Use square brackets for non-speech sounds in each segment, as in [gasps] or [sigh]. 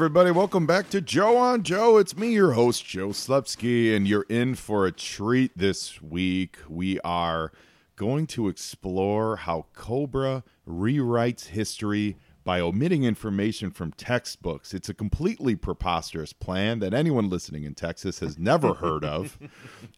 Everybody, welcome back to Joe on Joe. It's me, your host, Joe Slepsky, and you're in for a treat this week. We are going to explore how Cobra rewrites history by omitting information from textbooks. It's a completely preposterous plan that anyone listening in Texas has never heard of.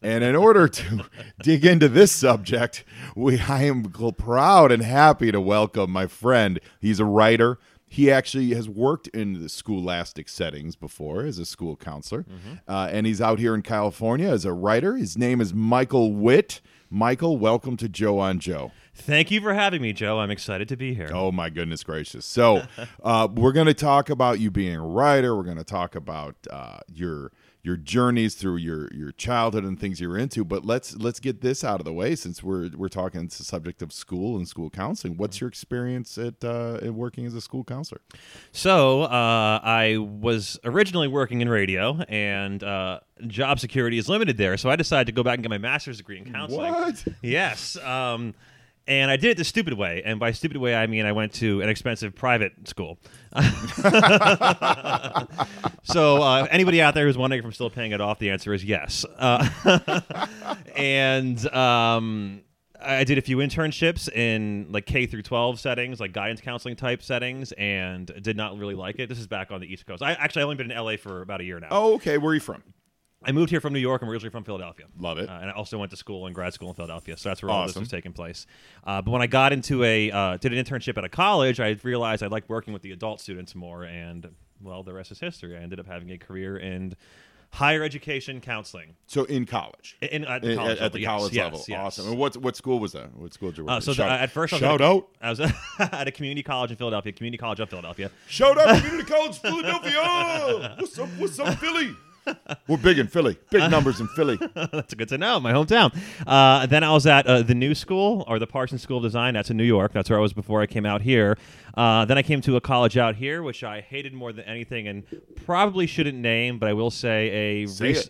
and in order to dig into this subject, we I am proud and happy to welcome my friend. He's a writer. He actually has worked in the scholastic settings before as a school counselor, uh, and he's out here in California as a writer. His name is Michael Witt. Michael, welcome to Joe on Joe. Thank you for having me, Joe. I'm excited to be here. Oh my goodness gracious! So, [laughs] uh, we're going to talk about you being a writer. We're going to talk about uh, your your journeys through your your childhood and things you're into. But let's let's get this out of the way since we're we're talking the subject of school and school counseling. What's your experience at uh, at working as a school counselor? So, uh, I was originally working in radio, and uh, job security is limited there. So, I decided to go back and get my master's degree in counseling. What? Yes. Um, and I did it the stupid way. And by stupid way, I mean I went to an expensive private school. [laughs] so, uh, anybody out there who's wondering if I'm still paying it off, the answer is yes. Uh, [laughs] and um, I did a few internships in like K through 12 settings, like guidance counseling type settings, and did not really like it. This is back on the East Coast. I actually I've only been in LA for about a year now. Oh, okay. Where are you from? I moved here from New York. I'm originally from Philadelphia. Love it. Uh, and I also went to school and grad school in Philadelphia. So that's where all this was taking place. Uh, but when I got into a uh, did an internship at a college, I realized I liked working with the adult students more. And well, the rest is history. I ended up having a career in higher education counseling. So in college. In, at the At- college at, level, the yes, college yes, level, yes. awesome. And what what school was that? What school did you work? Uh, at? so the, shout, at first, I was shout at out, I was [laughs] at a community college in Philadelphia, Community College of Philadelphia. shout out, [laughs] Community College Philadelphia. What's up? What's up, Philly? We're big in Philly. Big numbers in Philly. [laughs] That's good to know. My hometown. Uh, then I was at uh, the New School or the Parsons School of Design. That's in New York. That's where I was before I came out here. Uh, then I came to a college out here, which I hated more than anything, and probably shouldn't name, but I will say a. Say rec-.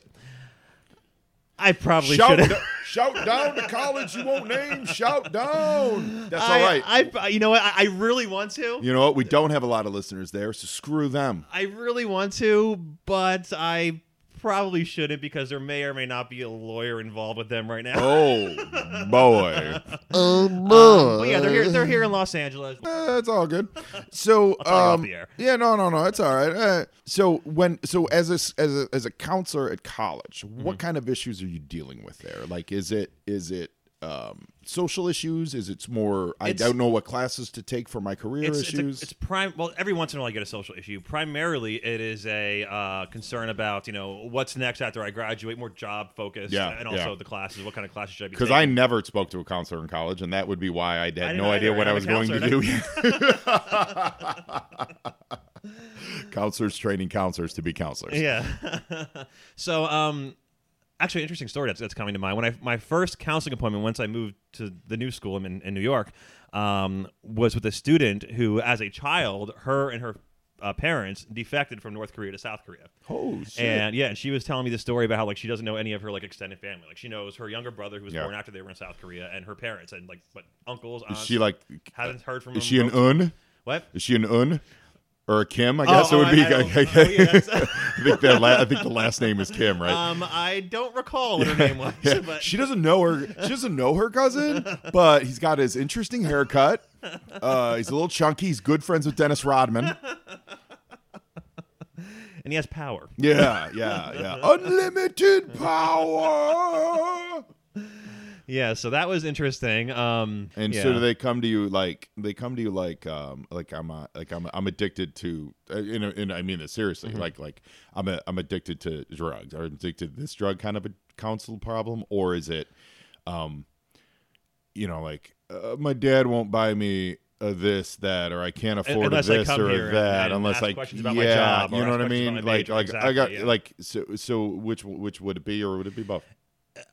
I probably Shout, should. d- shout down to college you won't name. Shout down. That's all right. I, I, you know what? I, I really want to. you know what? We don't have a lot of listeners there, so screw them. I really want to, but I probably shouldn't because there may or may not be a lawyer involved with them right now. Oh boy, [laughs] oh boy. Um, but yeah, they're here. They're here in Los Angeles. [laughs] Eh, it's all good. So, tell you off um, yeah, no, no, no, it's all right. Uh, so when, so as a s- as a as a counselor at college, Mm-hmm. what kind of issues are you dealing with there? Like, is it is it um, social issues? Is it more? I It's- don't know what classes to take for my career it's, it's, a, issues. it's prime. Well, every once in a while, I get a social issue. Primarily, it is a uh, concern about you know what's next after I graduate, more job focused, Yeah, and also yeah. the classes. What kind of classes should I be? because I never spoke to a counselor in college, and that would be why I had didn't no idea what I was going to do. [laughs] [laughs] counselors training counselors to be counselors. Yeah. [laughs] so, um, actually, interesting story that's, that's coming to mind. When I my first counseling appointment, once I moved to the new school in in New York, um, was with a student who, as a child, her and her uh, parents defected from North Korea to South Korea. Oh shit! And yeah, and she was telling me the story about how like she doesn't know any of her like extended family. Like she knows her younger brother who was Yeah. born after they were in South Korea, and her parents and like what uncles. is she like? hasn't heard from. Is she an un? What? Is she an un? Or a Kim, I guess oh, it would be. I- I don't- I, oh, yeah, that's- [laughs] think the la- I think the last name is Kim, right? Um, I don't recall what her name was, Yeah, but she doesn't know her. She doesn't know her cousin, but he's got his interesting haircut. Uh, he's a little chunky. He's good friends with Dennis Rodman. and he has power. Yeah, yeah, yeah. Unlimited power. Yeah, so that was interesting. Um, And yeah. so do they come to you like they come to you like um like I'm a, like I'm I'm addicted to uh, in, a, in I mean this seriously Mm-hmm. like like I'm a, I'm addicted to drugs or addicted to this drug kind of a counsel problem or is it um you know like uh, my dad won't buy me a this that or I can't afford unless this or a that unless about yeah my job you know what I mean like like I got yeah. like so so which which would it be or would it be both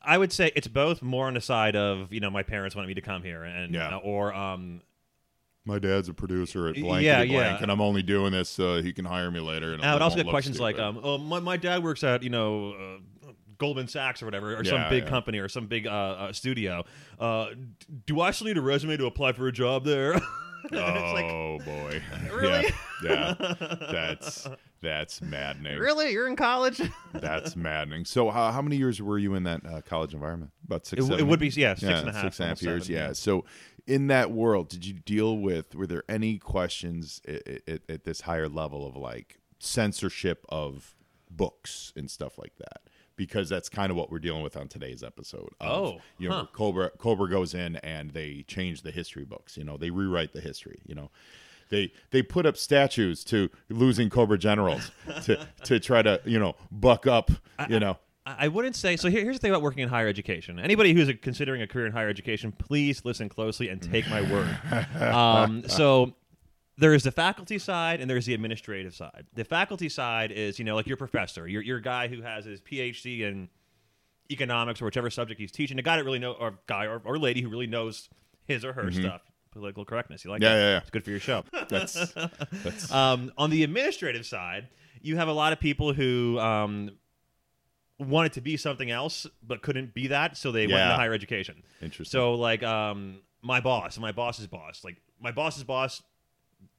I would say it's both more on the side of you know my parents wanted me to come here and Yeah. uh, or um my dad's a producer at blank yeah, blank, yeah. and I'm only doing this so he can hire me later. And I would also get questions like um oh my, my dad works at you know uh, Goldman Sachs or whatever or some big yeah. company or some big uh, uh, studio uh, do I still need a resume to apply for a job there [laughs] it's like, oh boy. [laughs] Really? Yeah. yeah. [laughs] That's that's maddening. really? You're in college? [laughs] That's maddening. So how, how many years were you in that uh, college environment? About six. It, seven it would be yeah, six yeah, and a half, six and a half years. seven, yeah. So, in that world, did you deal with? Were there any questions at, at, at this higher level of like censorship of books and stuff like that? Because that's kind of what we're dealing with on today's episode. Of, Oh, you know, huh. Cobra Cobra goes in and they change the history books. You know, they rewrite the history. You know. They, they put up statues to losing Cobra generals to, to try to you know buck up you know I I wouldn't say so. Here, here's the thing about working in higher education. Anybody who's considering a career in higher education, please listen closely and take my word. [laughs] Um, so there is the faculty side and there's the administrative side. The faculty side is you know like your professor, your your guy who has his PhD in economics or whichever subject he's teaching, a guy that really know or guy or, or lady who really knows his or her stuff. Political correctness, you like. Yeah, that? yeah, yeah. It's good for your show. [laughs] that's that's [laughs] Um, on the administrative side, you have a lot of people who um, wanted to be something else but couldn't be that, so they went Yeah. into higher education. interesting. So, like, um, my boss, my boss's boss, like my boss's boss,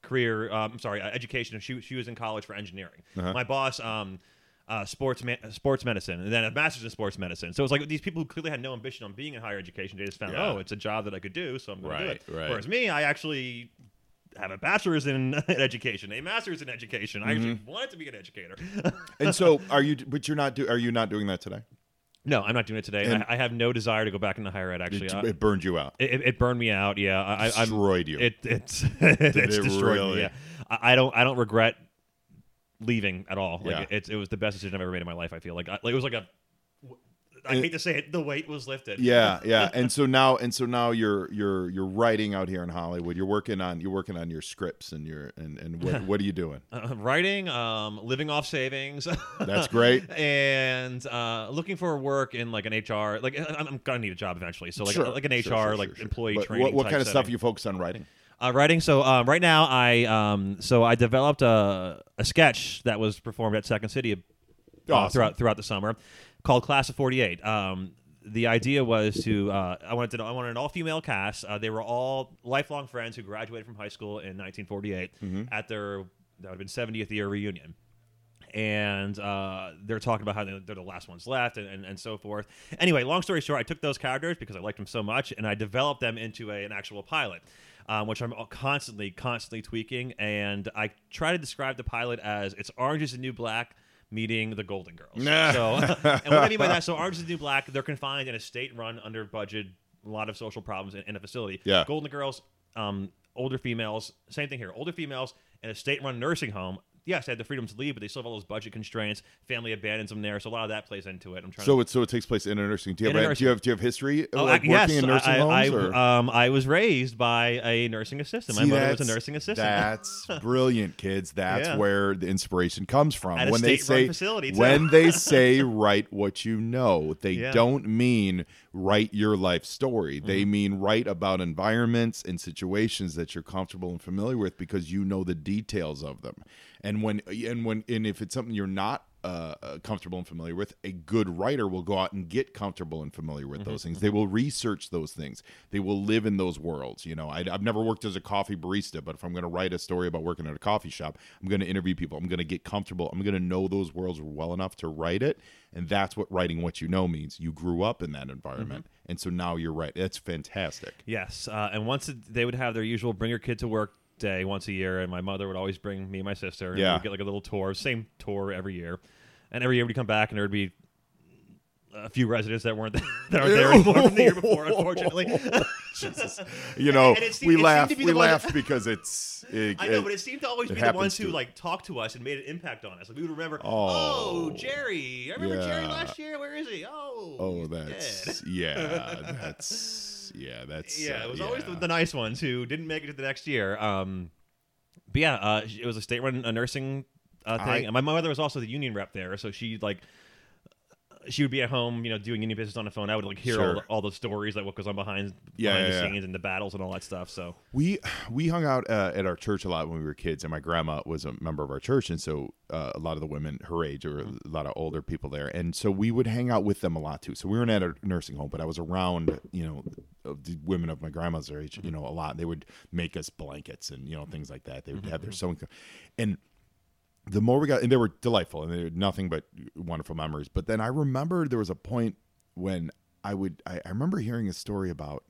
career. Um, I'm sorry, uh, education. She she was in college for engineering. Uh-huh. My boss, um, uh, sports ma- sports medicine, and then a master's in sports medicine. So it's like these people who clearly had no ambition on being in higher education. They just found, Yeah. oh, it's a job that I could do, so I'm going to Right, do it. right. Whereas me, I actually have a bachelor's [laughs] in education, a master's in education. I actually Mm-hmm. wanted to be an educator. [laughs] and so are you but you're not do, are you not doing that today no, I'm not doing it today. I, I have no desire to go back into higher ed. Actually, it, Uh, it burned you out it, it burned me out. Yeah, I, I- destroyed you It it's [laughs] it's it destroyed really? me. Yeah, I, I don't I don't regret leaving at all. Like Yeah. it's it was the best decision I've ever made in my life. I feel like, I, like it was like a. I hate to say it, the weight was lifted. yeah yeah and so now and so now you're you're you're writing out here in hollywood you're working on you're working on your scripts and your and and what, [laughs] what are you doing Uh, writing, um, living off savings. That's great. [laughs] and uh, looking for work in like an HR. Like I'm, I'm gonna need a job eventually. So like Sure, like an HR, sure, sure, like employee training. what, what kind of stuff setting. you focus on writing Uh, writing. So um, right now, I um, so I developed a, a sketch that was performed at Second City uh, Awesome. throughout throughout the summer, called Class of '48. Um, the idea was to uh, I wanted to I wanted an all female cast. Uh, they were all lifelong friends who graduated from high school in 1948 Mm-hmm. at their that would have been 70th year reunion and uh, they're talking about how they're they're the last ones left and, and, and so forth. Anyway, long story short, I took those characters because I liked them so much and I developed them into a, an actual pilot, um, which I'm constantly, constantly tweaking. And I try to describe the pilot as it's Orange is the New Black meeting the Golden Girls. Nah. [laughs] so, and what I mean by that, so Orange is the New Black, they're confined in a state run, under budget, a lot of social problems in, in a facility. Yeah. Golden Girls, um, older females, same thing here. Older females in a state-run nursing home. Yes, they had the freedom to leave, but they still have all those budget constraints. Family abandons them there, so a lot of that plays into it. I'm trying. so to, it so it takes place in a nursing do you have a- do you have do you have history Oh, like I- working yes, in nursing I, homes I, or? um, I was raised by a nursing assistant. My mother was a nursing assistant. That's [laughs] brilliant, kids. That's Yeah. where the inspiration comes from. At when they say facility, too. when they [laughs] say write what you know, they Yeah. don't mean write your life story. Mm-hmm. They mean write about environments and situations that you're comfortable and familiar with because you know the details of them. And when and when and if it's something you're not uh, uh, comfortable and familiar with, a good writer will go out and get comfortable and familiar with Mm-hmm. those things. They will research those things. They will live in those worlds. You know, I, I've never worked as a coffee barista, but if I'm going to write a story about working at a coffee shop, I'm going to interview people. I'm going to get comfortable. I'm going to know those worlds well enough to write it. And that's what writing what you know means. You grew up in that environment, Mm-hmm. and so now you're right. That's fantastic. Yes, uh, and once they would have their usual bring your kid to work day once a year, and my mother would always bring me and my sister. And Yeah. we'd get like a little tour, same tour every year, and every year we'd come back and there would be a few residents that weren't [laughs] that aren't there anymore from the year before, unfortunately. [laughs] Jesus. [laughs] You know, And it seemed- we seemed laugh. to be We laugh because it's. It, I know, but it seemed to always it be the ones who to- like talked to us and made an impact on us. Like we would remember, Oh. oh, Jerry, I remember Jerry Yeah. last year. Where is he? Oh, Oh, he's that's dead. yeah, that's yeah, that's yeah. uh, It was always the, the nice ones who didn't make it to the next year. Um, but yeah, uh, it was a state-run uh, nursing uh, thing, I- and my mother was also the union rep there, so she like she would be at home, you know, doing any business on the phone. I would like hear all, the, all the stories, like what goes on behind Yeah, behind yeah, the yeah. scenes and the battles and all that stuff. So We we hung out uh, at our church a lot when we were kids, and my grandma was a member of our church, and so uh, a lot of the women her age or a lot of older people there, and so we would hang out with them a lot too. So we weren't at a nursing home, but I was around, you know, the women of my grandma's age, you know, a lot. They would make us blankets and you know things like that. They would have their sewing, and the more we got, and they were delightful, and they were nothing but wonderful memories. But then I remember there was a point when I would, I, I remember hearing a story about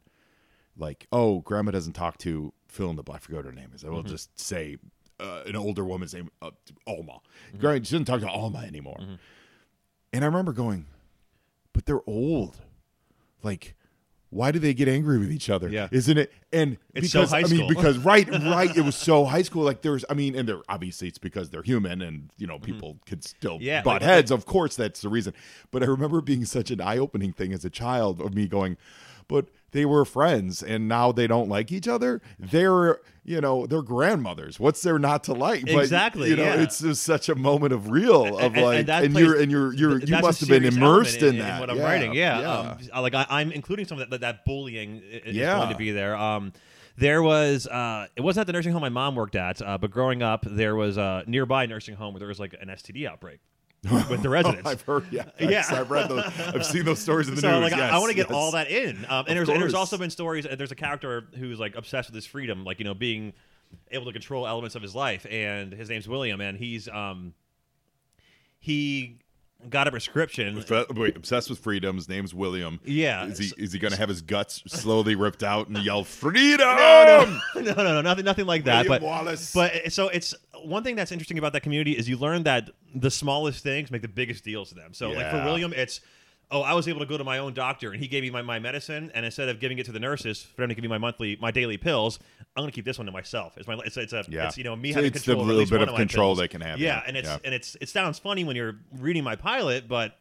like, oh, grandma doesn't talk to fill in the blank. I forgot her name is. I will just say uh, an older woman's name, uh, Alma. Grandma she doesn't talk to Alma anymore. And I remember going, but they're old. Like, why do they get angry with each other? Yeah. Isn't it? And It's so because high I mean, because right, [laughs] right, it was so high school. Like there's, I mean, and they're obviously it's because they're human, and you know people could still Mm-hmm. Yeah, butt like- heads. Of course, that's the reason. But I remember being such an eye-opening thing as a child of me going, but they were friends, and now they don't like each other. They're, you know, they're grandmothers. What's there not to like? But, Exactly, You know, yeah. it's just such a moment of real of And- and like, that and, plays- you're and you're you're you must have been immersed element in, that. what I'm yeah, writing. Yeah, yeah. Um, like I, I'm including some of that that bullying is Yeah. going to be there. Um, there was uh, it wasn't at the nursing home my mom worked at, uh, but growing up there was a nearby nursing home where there was like an STD outbreak [laughs] with the residents. I've heard, yeah, [laughs] Yeah. I've read those. I've seen those stories in the so news. like I- yes, I, want to get yes. all that in, um, and there's and there's also been stories. uh, There's a character who's like obsessed with his freedom, like you know being able to control elements of his life, and his name's William, and he's um he got a prescription. Wait, obsessed with freedom. His name's William. Yeah, Is he is he going to have his guts slowly ripped out and yell freedom? no, no, no, [laughs] no, nothing, nothing like that. William but Wallace. but uh, so it's one thing that's interesting about that community is you learn that the smallest things make the biggest deals to them. So like for Yeah. William, it's oh, I was able to go to my own doctor and he gave me my, my medicine, and instead of giving it to the nurses for them to give me my monthly my daily pills, I'm gonna keep this one to myself. It's my it's it's a Yeah. it's you know me It's- having it's control. of at little bit one of control they can have, Yeah, and it's Yeah. and it's it sounds funny when you're reading my pilot, but.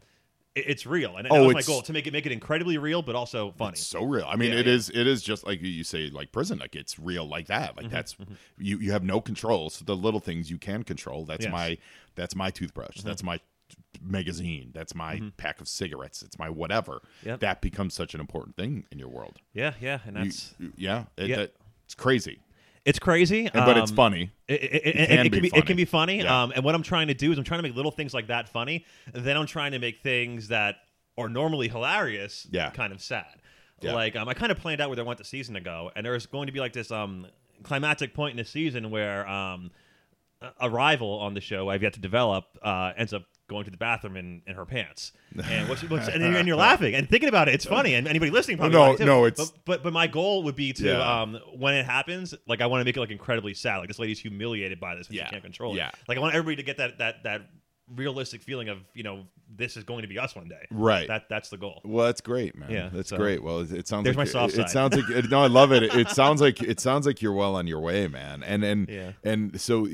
it- It's real, and Oh, that was my goal to make it make it incredibly real, but also funny. It's so real. I mean, Yeah, it is. It is just like you say, like prison. Like it's real, like that. Mm-hmm, Like that's you. You have no control. So the little things you can control. That's Yes. Mm-hmm. my. That's my toothbrush. That's my magazine. That's my pack of cigarettes. It's my whatever. Yep. That becomes such an important thing in your world. Yeah, yeah, and that's you- yeah. It, Yeah. that- it's crazy, it's crazy, And- but it's um, funny. It, it, it, can it be can be, funny. it can be funny. Yeah. Um, and what I'm trying to do is I'm trying to make little things like that funny. Then I'm trying to make things that are normally hilarious, Yeah. kind of sad. Yeah. Like um, I kind of planned out where I want the season to go, and there's going to be like this um climactic point in the season where um a- a rival on the show I've yet to develop uh, ends up going to the bathroom in, in her pants, and what's, what's and, and you're [laughs] laughing and thinking about it. It's funny, and anybody listening probably No, no, it's- but, but but my goal would be to Yeah. um when it happens, like I want to make it like incredibly sad. Like this lady's humiliated by this, and Yeah. she can't control it. Yeah. Like I want everybody to get that that that realistic feeling of you know this is going to be us one day. Right. That that's the goal. Well, that's great, man. Yeah, that's so- great. Well, it, it sounds There's like my soft it, it sounds like it, no, I love it. it. It [laughs] sounds like it sounds like you're well on your way, man. And and Yeah. and so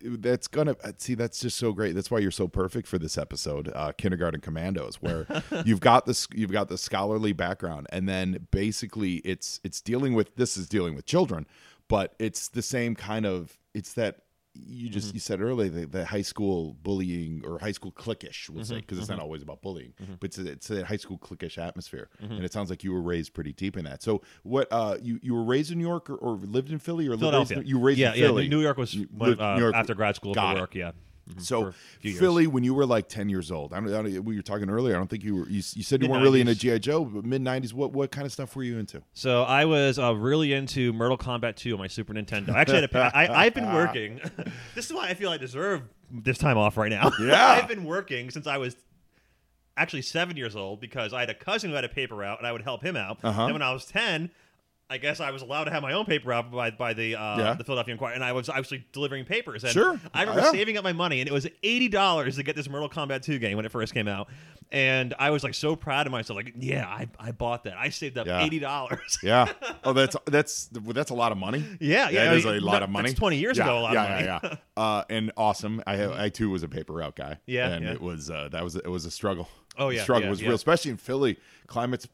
that's gonna uh, see. That's just so great. That's why you're so perfect for this episode, uh, Kindergarten Commandos, where [laughs] you've got this you've got the scholarly background, and then basically it's it's dealing with this is dealing with children, but it's the same kind of it's that. You just Mm-hmm. you said earlier the, the high school bullying or high school cliquish we'll say Mm-hmm. because it's not always about bullying but it's a, it's a high school cliquish atmosphere and it sounds like you were raised pretty deep in that so what uh you you were raised in New York or, or lived in Philly or lived Philadelphia. raised you were raised yeah, in Philly yeah. New York was lived- uh, New York- after grad school for it. Yeah. Mhm, so few years. Philly when you were like 10 years old I don't, I don't we were talking earlier I don't think you were you, you said you weren't really into. GI Joe but mid 90s what what kind of stuff were you into So I was uh, really into Mortal Kombat 2 on my Super Nintendo. I actually, had a, I, I've been [laughs] working. [laughs] this is why I feel I deserve this time off right now. Yeah. [laughs] I've been working since I was actually seven years old because I had a cousin who had a paper route and I would help him out. Uh-huh. Then when I was ten. I guess I was allowed to have my own paper route by, by the uh, Yeah. the Philadelphia Inquirer, and I was actually delivering papers. And Sure. I remember Yeah. saving up my money, and it was eighty dollars to get this Mortal Kombat 2 game when it first came out. And I was like so proud of myself, like, yeah, I, I bought that. I saved up Yeah. eighty dollars. yeah [laughs] oh that's that's that's a lot of money Yeah, yeah, it is a lot that- of money. that's 20 years ago, a lot of yeah. Yeah, yeah, [laughs] Uh, and awesome. I I too was a paper route guy. Yeah, and it was uh, that was it was a struggle. Oh, yeah, struggle yeah, was yeah. real, especially in Philly. Climate's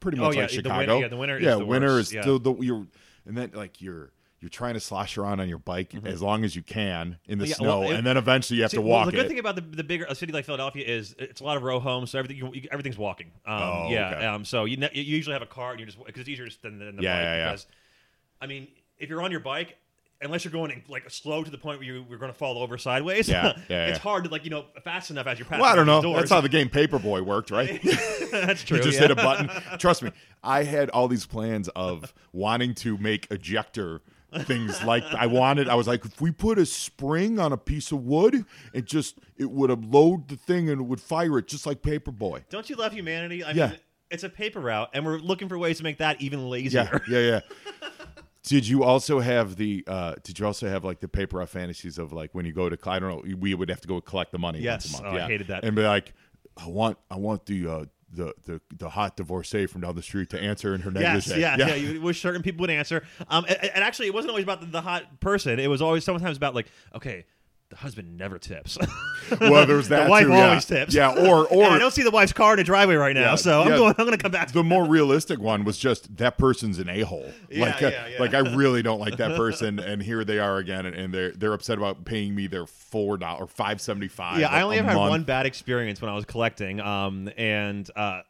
pretty Oh, much yeah, like Chicago. winter- yeah, the winter is Yeah, the winter worst, is yeah. still the you're and then like you're you're trying to slosh around on your bike as long as you can in the Mm-hmm. Yeah, snow, well, it- and then eventually you have See, to well, walk the good it. thing about the, the bigger a city like Philadelphia is it's a lot of row homes, so everything you, you- everything's walking. Um, Oh, yeah. okay. Um, so you, ne- you usually have a car, and you're just because it's easier just than, than the Yeah, bike. yeah, yeah. Because I mean, if you're on your bike. Unless you're going like slow to the point where you, you're going to fall over sideways, Yeah, [laughs] yeah, it's yeah. hard to like you know fast enough as you're passing. well, I don't know. That's how the game Paperboy worked, right? [laughs] That's true. you just yeah. hit a button. [laughs] Trust me, I had all these plans of wanting to make ejector things like I wanted. I was like, if we put a spring on a piece of wood, it just it would have load the thing and it would fire it just like Paperboy. Don't you love humanity? I Yeah. mean, it's a paper route, and we're looking for ways to make that even lazier. Yeah, yeah, yeah. Did you also have the? uh Did you also have like the paper route fantasies of like when you go to? I don't know. We would have to go collect the money. Yes. once a Oh, month. I hated that. And be like, I want, I want the. uh the, the the hot divorcee from down the street to answer in her Yes, negligee. yeah, yeah. You wish certain people would answer. Um, and, and actually, it wasn't always about the, the hot person. It was always sometimes about like, okay, the husband never tips. [laughs] Well, there's that the wife too, yeah. always tips. Yeah, or [laughs] And I don't see the wife's car in the driveway right now, Yeah, so I'm yeah. going. I'm going to come back. The more [laughs] realistic one was just that person's an a hole. Yeah, like, uh, yeah, yeah. like I really don't like that person, and here they are again, and, and they're they're upset about paying me their four dollars or five seventy five. yeah, I only ever had one bad experience when I was collecting. Um, and uh,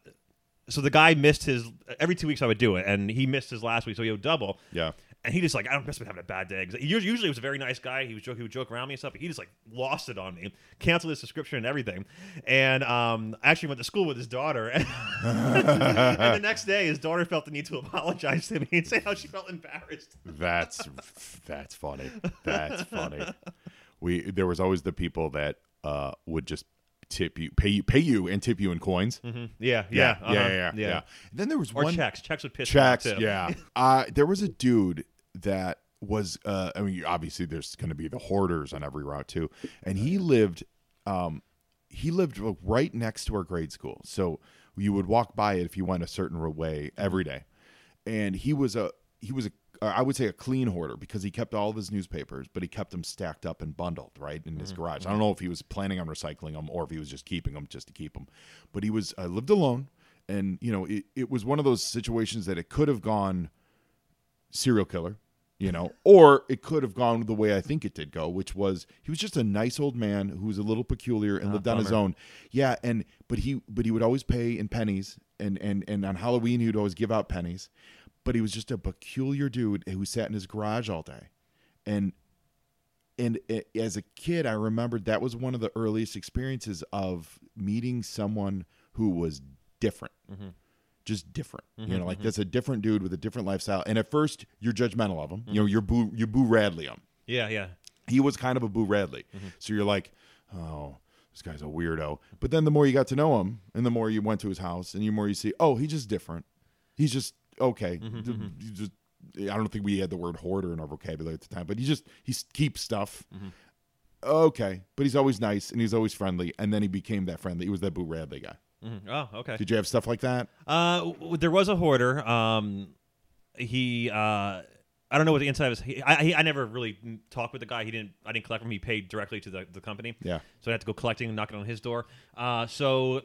so the guy missed his every two weeks I would do it, and he missed his last week, so he would double. Yeah. And he just like I don't been having a bad day. he usually was a very nice guy. He was joke, he would joke around me and stuff. But he just like lost it on me, canceled his subscription and everything. And um, I actually went to school with his daughter. And, [laughs] and the [laughs] next day, his daughter felt the need to apologize to me and say how she felt embarrassed. That's that's funny. That's funny. We there was always the people that uh would just tip you, pay you, pay you, and tip you in coins. Yeah, yeah, Yeah, yeah, uh-huh, yeah, yeah, And then there was Or one checks. Checks would piss checks. me off too. Yeah. [laughs] Uh, there was a dude that was. Uh, I mean, obviously, there's going to be the hoarders on every route too, and he lived. Um, he lived right next to our grade school, so you would walk by it if you went a certain way every day. And he was a he was a Uh, I would say a clean hoarder because he kept all of his newspapers, but he kept them stacked up and bundled right in his mm-hmm. garage. I mm-hmm. don't know if he was planning on recycling them or if he was just keeping them just to keep them. But he was uh, lived alone, and you know it, it was one of those situations that it could have gone serial killer, you know, [laughs] or it could have gone the way I think it did go, which was he was just a nice old man who was a little peculiar and ah, lived on his own. Yeah, and but he but he would always pay in pennies, and and and on Halloween he would always give out pennies, but he was just a peculiar dude who sat in his garage all day, and and as a kid I remembered that was one of the earliest experiences of meeting someone who was different mm-hmm. just different. you mm-hmm, know, like mm-hmm. that's a different dude with a different lifestyle. And at first, you're judgmental of him. You know, you're boo, you boo Radley him. yeah, yeah. He was kind of a boo Radley. So you're like, oh, this guy's a weirdo. But then the more you got to know him, and the more you went to his house, and the more you see, oh, he's just different. He's just okay. D- he just, I don't think we had the word hoarder in our vocabulary at the time, but he just he keeps stuff. Okay, but he's always nice and he's always friendly. And then he became that friendly. He was that boo Radley guy. Mhm. Oh, okay. Did you have stuff like that? Uh, there was a hoarder. Um, he, uh, I don't know what the inside of his. He, I, he, I never really talked with the guy. He didn't. I didn't collect from him. He paid directly to the, the company. Yeah. So I had to go collecting and knocking on his door. Uh, so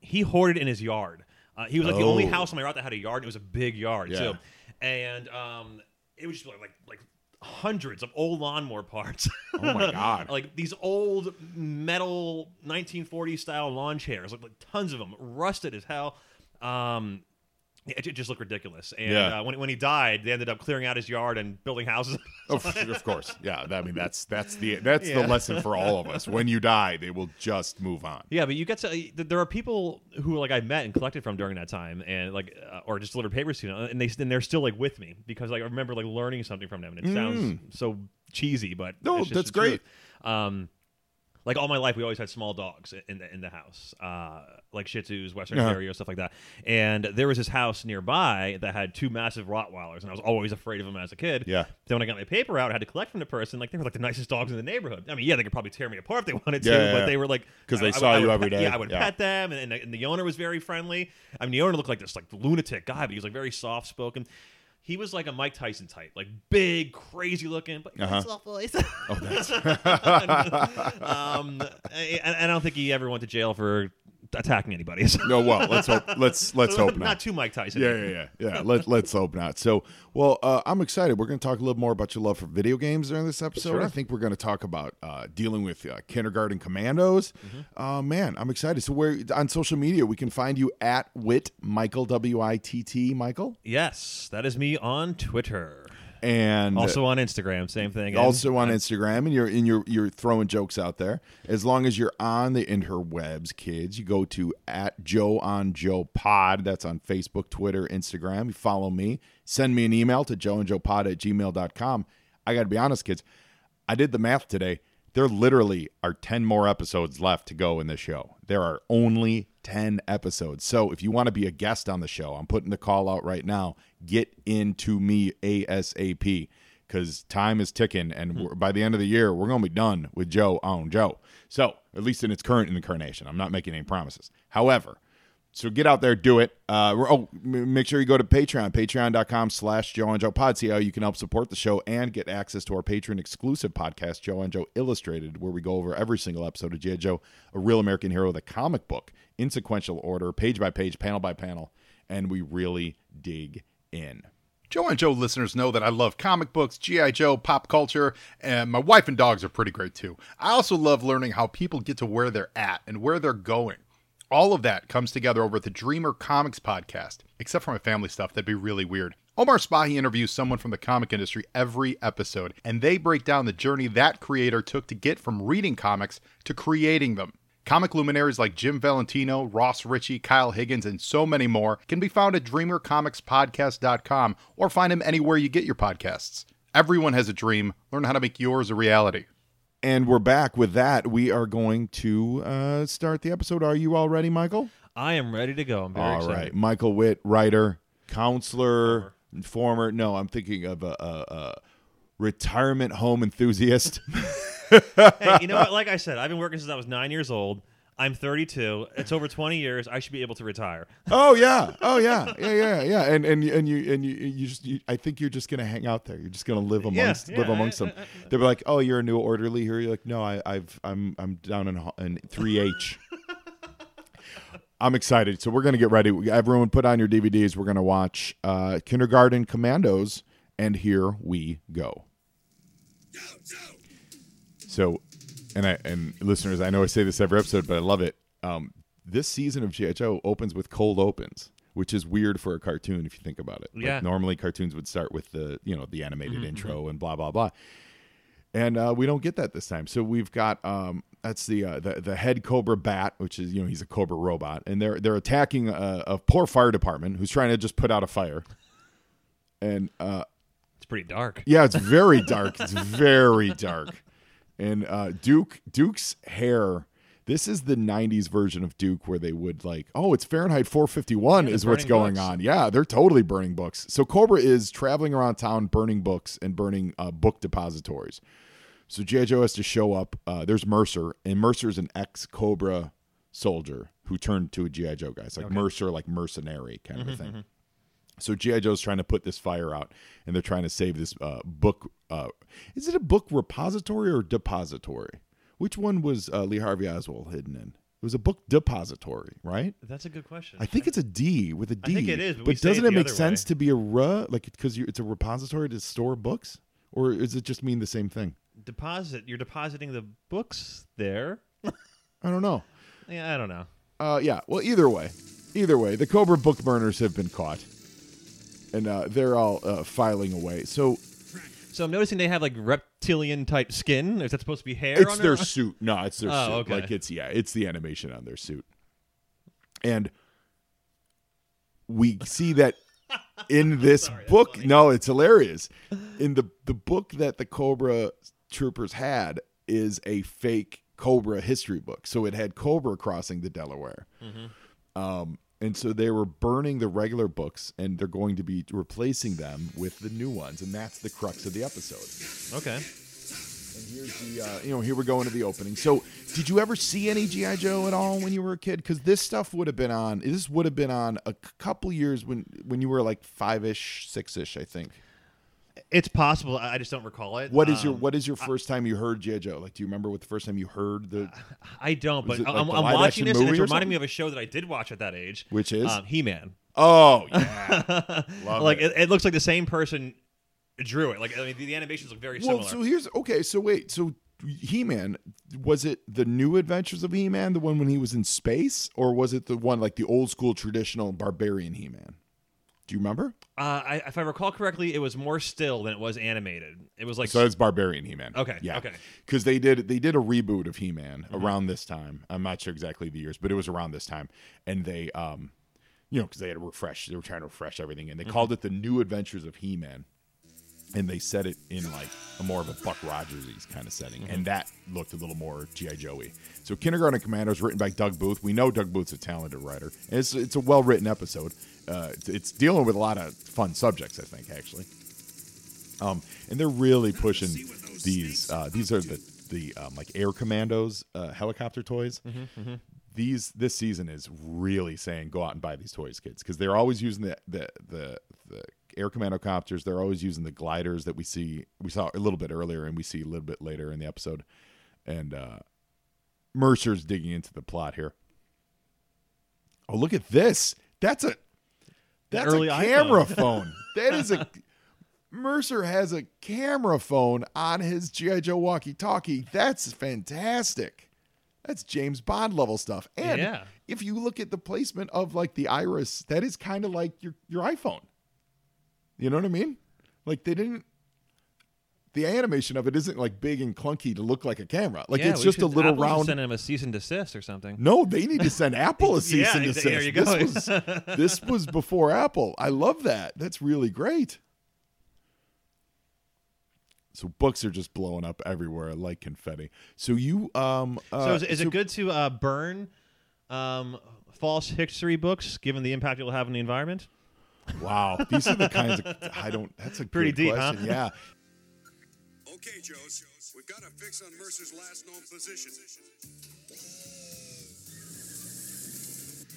he hoarded in his yard. Uh, he was like the only Oh. house on my route that had a yard. And it was a big yard Yeah. too, and um, it was just like like like hundreds of old lawnmower parts. Oh my God. [laughs] like these old metal 1940s style lawn chairs, like, like tons of them, rusted as hell. Um, it, it just looked ridiculous. And Yeah. uh, when when he died, they ended up clearing out his yard and building houses. Oh, f- of course, yeah. I mean, that's that's the that's Yeah. the lesson for all of us. When you die, they will just move on. Yeah, but you get to there are people who like I met and collected from during that time, and like uh, or just delivered papers to, you know, and they and they're still like with me because like I remember like learning something from them, and it sounds so cheesy, but Mm. No, it's just that's great. Um, like all my life, we always had small dogs in the in the house, uh, like Shih Tzus, Western Uh-huh. Terrier, stuff like that. And there was this house nearby that had two massive Rottweilers, and I was always afraid of them as a kid. Yeah. Then when I got my paper out, I had to collect from the person. Like they were like the nicest dogs in the neighborhood. I mean, yeah, they could probably tear me apart if they [laughs] wanted to, Yeah, yeah, but yeah. they were like because they I- I- saw I you would every pet- day. Yeah, I would Yeah. pet them, and, and, and the owner was very friendly. I mean, the owner looked like this like lunatic guy, but he was like very soft spoken. He was like a Mike Tyson type, like big, crazy looking, but Uh-huh. soft voice. Oh, that's [laughs] um, and, and I don't think he ever went to jail for attacking anybody. [laughs] So. No, well, let's hope. Let's let's [laughs] hope not. Not too Mike Tyson. Yeah, yeah, yeah, yeah. Let Let's hope not. So, well, uh, I'm excited. We're going to talk a little more about your love for video games during this episode. Sure. I think we're going to talk about uh, dealing with uh, kindergarten commandos. Mm-hmm. Uh, man, I'm excited. So, where on social media we can find you at Witt Michael W I T T Michael, Yes, that is me on Twitter. And Also on Instagram, same thing. Also on Instagram, and you're and you're you're throwing jokes out there. As long as you're on the interwebs, kids, you go to at Joe on Joe Pod. That's on Facebook, Twitter, Instagram. You follow me. Send me an email to Joe and Joe Pod at gmail.com. I got to be honest, kids. I did the math today. There literally are 10 more episodes left to go in this show. There are only 10 episodes. So if you want to be a guest on the show, I'm putting the call out right now. Get into me ASAP because time is ticking. And hmm. we're, by the end of the year, we're going to be done with Joe on Joe. So at least in its current incarnation, I'm not making any promises. However, so get out there, do it. Uh, oh, make sure you go to Patreon, patreon.com slash Joe and Joe Pod. See how you can help support the show and get access to our patron exclusive podcast, Joe and Joe Illustrated, where we go over every single episode of G.I. Joe, a real American hero, the comic book, in sequential order, page by page, panel by panel, and we really dig in. Joe and Joe listeners know that I love comic books, G.I. Joe, pop culture, and my wife and dogs are pretty great too. I also love learning how people get to where they're at and where they're going. All of that comes together over at the Dreamer Comics podcast, except for my family stuff. That'd be really weird. Omar Spahi interviews someone from the comic industry every episode, and they break down the journey that creator took to get from reading comics to creating them. Comic luminaries like Jim Valentino, Ross Richie, Kyle Higgins, and so many more can be found at dreamercomicspodcast.com or find them anywhere you get your podcasts. Everyone has a dream. Learn how to make yours a reality. And we're back with that. We are going to uh, start the episode. Are you all ready, Michael? I am ready to go. I'm very All excited. right, Michael Witt, writer, counselor, former. no, I'm thinking of a, a, a retirement home enthusiast. [laughs] hey, you know [laughs] what? Like I said, I've been working since I was nine years old. I'm 32. It's over 20 years. I should be able to retire. [laughs] oh yeah, oh yeah, yeah, yeah, yeah. And and and you and you you just you, I think you're just gonna hang out there. You're just gonna live amongst yeah, live amongst I- them. They'll be like, oh, you're a new orderly here. You're like, no, I, I've I'm I'm down in in three H. [laughs] I'm excited. So we're gonna get ready. Everyone, put on your DVDs. We're gonna watch uh, Kindergarten Commandos, and here we go. So, and I and listeners, I know I say this every episode, but I love it. Um, this season of GI Joe opens with cold opens, which is weird for a cartoon if you think about it. Like, Yeah. normally cartoons would start with the you know the animated intro and blah blah blah, and uh, we don't get that this time. So we've got um, that's the, uh, the the head Cobra Bat, which is you know he's a Cobra robot, and they're they're attacking a, a poor fire department who's trying to just put out a fire, and uh, It's pretty dark. yeah, it's very [laughs] dark. It's very dark. And uh, Duke Duke's hair. This is the '90s version of Duke, where they would like, oh, it's Fahrenheit 451 Yeah, is what's going books. on. Yeah, they're totally burning books. So Cobra is traveling around town, burning books and burning uh, book depositories. So G.I. Joe has to show up. Uh, there's Mercer, and Mercer is an ex Cobra soldier who turned to a G.I. Joe guy. It's like Mercer, like mercenary kind of a thing. So GI Joe's trying to put this fire out, and they're trying to save this uh, book. Uh, is it a book repository or depository? Which one was uh, Lee Harvey Oswald hidden in? It was a book depository, right? That's a good question. I think it's a D with a D. think it is, but but doesn't it it make sense way. to be a R, like because it's a repository to store books, or does it just mean the same thing? Deposit. You're depositing the books there. [laughs] I don't know. Yeah, I don't know. Uh, yeah. Well, either way, either way, the Cobra book burners have been caught, and uh, they're all uh, filing away. So So I'm noticing they have like reptilian type skin. Is that supposed to be hair? it's on their suit. No, it's their Oh, suit. okay. Like it's yeah, it's the animation on their suit. And we see that in [laughs] this book. No, it's hilarious. In the the book that the Cobra troopers had is a fake Cobra history book. So it had Cobra crossing the Delaware. Mm-hmm. Um, and so they were burning the regular books and they're going to be replacing them with the new ones. And that's the crux of the episode. Okay. And here's the, uh, you know, here we're going to the opening. So, did you ever see any GI Joe at all when you were a kid? Because this stuff would have been on. This would have been on a couple years when when you were like five ish, six ish, I think. It's possible. I I just don't recall it. What is your Um, What is your first time you heard GI Joe? Like, do you remember what the first time you heard the? I don't, Was but it like I'm, the I'm live watching action this, and it's or reminding me of a show that I did watch at that age, Which is? um, He-Man. oh [laughs] yeah. Love like it. it. It, looks like the same person drew it. Like I mean, the, the animations look very well, similar. so here's okay. So wait, so He Man was it the New Adventures of He Man, the one when he was in space, or was it the one like the old school traditional barbarian He Man? Do you remember? uh, I, if I recall correctly, it was more still than it was animated. It was like So it's Barbarian He Man. Okay, Yeah. okay. Because they did they did a reboot of He Man around this time. I'm not sure exactly the years, but it was around this time, and they um, you know, because they had to refresh. They were trying to refresh everything, and they called it the New Adventures of He Man. And they set it in like a more of a Buck Rogers kind of setting, and that looked a little more GI Joey. So Kindergarten Commandos, written by Doug Booth. We know Doug Booth's a talented writer, and it's it's a well written episode. Uh, it's, it's dealing with a lot of fun subjects, I think, actually. Um, and they're really pushing these. Uh, these are the the um, like air commandos uh, helicopter toys. These this season is really saying go out and buy these toys, kids, because they're always using the the the the air commando copters. They're always using the gliders that we see. We saw a little bit earlier, and we see a little bit later in the episode. And uh, Mercer's digging into the plot here. Oh, look at this! That's a that's a camera [laughs] phone. That is a Mercer has a camera phone on his GI Joe walkie-talkie. That's fantastic. That's James Bond level stuff. And Yeah. if you look at the placement of like the iris, that is kind of like your your iPhone. You know what I mean? Like they didn't. The animation of it isn't like big and clunky to look like a camera. Like Yeah, it's just a little Apple round. Send him a cease and desist or something. No, they need to send [laughs] Apple a cease Yeah, and desist. there you go. This was this was [laughs] before Apple. I love that. That's really great. So books are just blowing up everywhere like confetti. So you um uh, so is, is so- it good to uh, burn um, false history books, given the impact it'll have on the environment? Wow, these are the kinds of I don't. That's a Pretty good deep, huh? Yeah. Okay, Joes, we've got a fix on Mercer's last known position.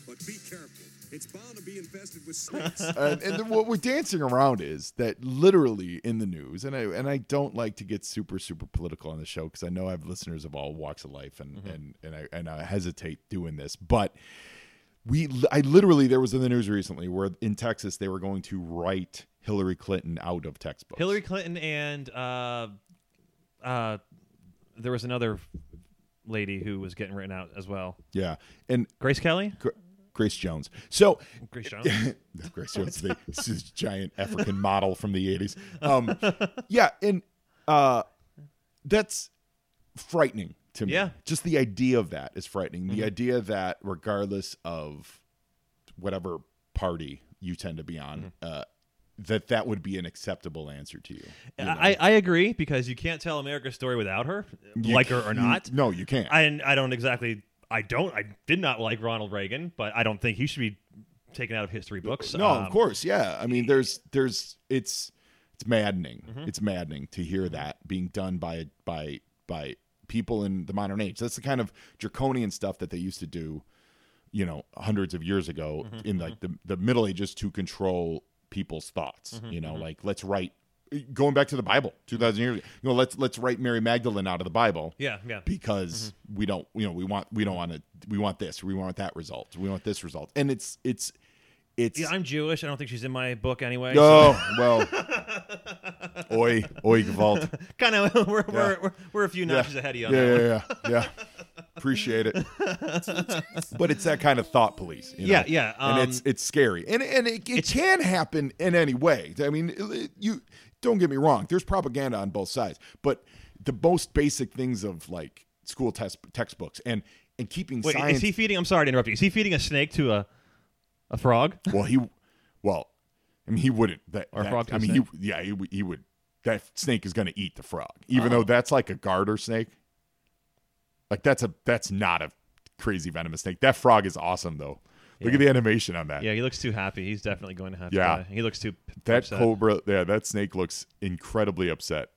But be careful. It's bound to be infested with snakes. [laughs] and, and then what we're dancing around is that literally in the news, and I and I don't like to get super super political on the show because I know I have listeners of all walks of life, and mm-hmm. and and I and I hesitate doing this, but we I literally there was in the news recently where in Texas they were going to write Hillary Clinton out of textbooks. Hillary Clinton and uh, uh, there was another lady who was getting written out as well. yeah, and Grace Kelly, Gra- Grace Jones. So Grace [laughs] Jones. No, Grace Jones, the this is giant African model from the '80s. Um, yeah, and uh, that's frightening to me. Yeah. Mm-hmm. just the idea of that is frightening. The idea that regardless of whatever party you tend to be on, Mm-hmm. uh, that that would be an acceptable answer to you. you know? I, I agree because you can't tell America's story without her, You like her or you- not. no, you can't. I I don't exactly. I don't. I did not like Ronald Reagan, but I don't think he should be taken out of history books. No, Um, of course, yeah. I mean, there's, there's, it's, it's maddening. Mm-hmm. It's maddening to hear that being done by, by, by people in the modern age. That's the kind of draconian stuff that they used to do, you know, hundreds of years ago Mm-hmm, in like the the Middle Ages to control people's thoughts. Mm-hmm, You know, like let's write, going back to the Bible, two thousand years. ago, You know, let's let's write Mary Magdalene out of the Bible Yeah, yeah. because we don't you know we want we don't want to we want this we want that result we want this result and it's it's it's Yeah, I'm Jewish. I don't think she's in my book anyway. oh well [laughs] oi oi gewalt kind of. [laughs] We're, we're, we're we're a few notches ahead of you. On yeah that yeah one. yeah yeah appreciate it [laughs] but it's that kind of thought police you know? Yeah, yeah, and um, it's it's scary and and it, it can happen in any way I mean it- you don't get me wrong there's propaganda on both sides but the most basic things of like school test textbooks and and keeping Wait, science is he feeding? I'm sorry to interrupt you. Is he feeding a snake to a a frog? Well, he, well, I mean, he wouldn't. That, Or a that- frog to I a mean, he, yeah, he, would- he would. That snake is going to eat the frog, even though that's like a garter snake. Like that's a that's not a crazy venomous snake. That frog is awesome though. Look Yeah. at the animation on that. Yeah, he looks too happy. He's definitely going to have Yeah. to die. He looks too p- that upset. cobra, yeah, that snake looks incredibly upset.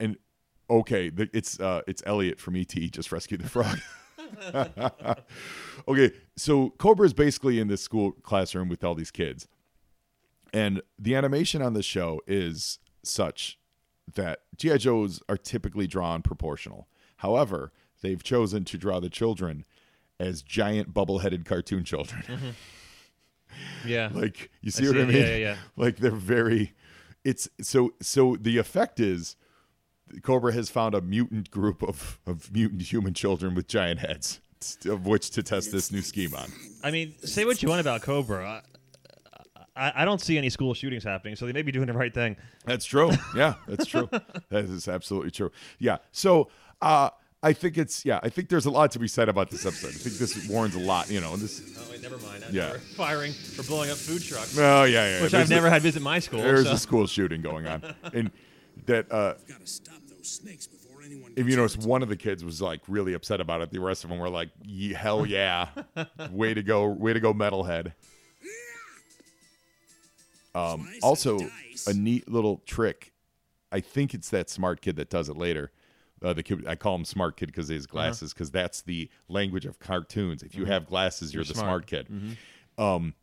And okay, the, it's uh, it's Elliot from ET just rescued the frog. [laughs] [laughs] okay, so Cobra is basically in this school classroom with all these kids, And the animation on the show is such that GI Joes are typically drawn proportional. However, they've chosen to draw the children as giant bubble-headed cartoon children. Mm-hmm. [laughs] Yeah. like you see, I what see I mean? Yeah, yeah, yeah. Like they're very it's so so the effect is Cobra has found a mutant group of of mutant human children with giant heads of which to test this new scheme on. I mean, say what you want about Cobra. I, I don't see any school shootings happening, so they may be doing the right thing. That's true. Yeah, that's true. [laughs] that is absolutely true. Yeah. So uh I think it's yeah, I think there's a lot to be said about this episode. I think this warns a lot, you know, this Oh wait, never mind. Yeah. We're firing for blowing up food trucks, Oh yeah, yeah. which there's I've a- never had visit my school. There's so. a school shooting going on. [laughs] And that uh Got to stop those snakes before anyone. if you notice, one of the kids was like really upset about it. The rest of them were like, "Hell [laughs] yeah, way to go, way to go, metalhead." Um, also, a neat little trick. I think it's that smart kid that does it later. Uh, the kid, I call him smart kid because he Uh-huh. has glasses. Because that's the language of cartoons. If you have glasses, you're, the Mm-hmm. smart. Mm-hmm. kid. Um,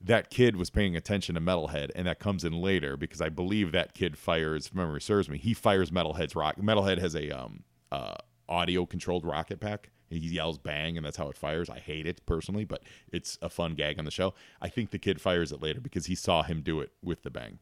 that kid was paying attention to Metalhead, and that comes in later because I believe that kid fires. If memory serves me, he fires Metalhead's rock. Metalhead has a um uh audio controlled rocket pack. He yells bang, and that's how it fires. I hate it personally, but it's a fun gag on the show. I think the kid fires it later because he saw him do it with the bang.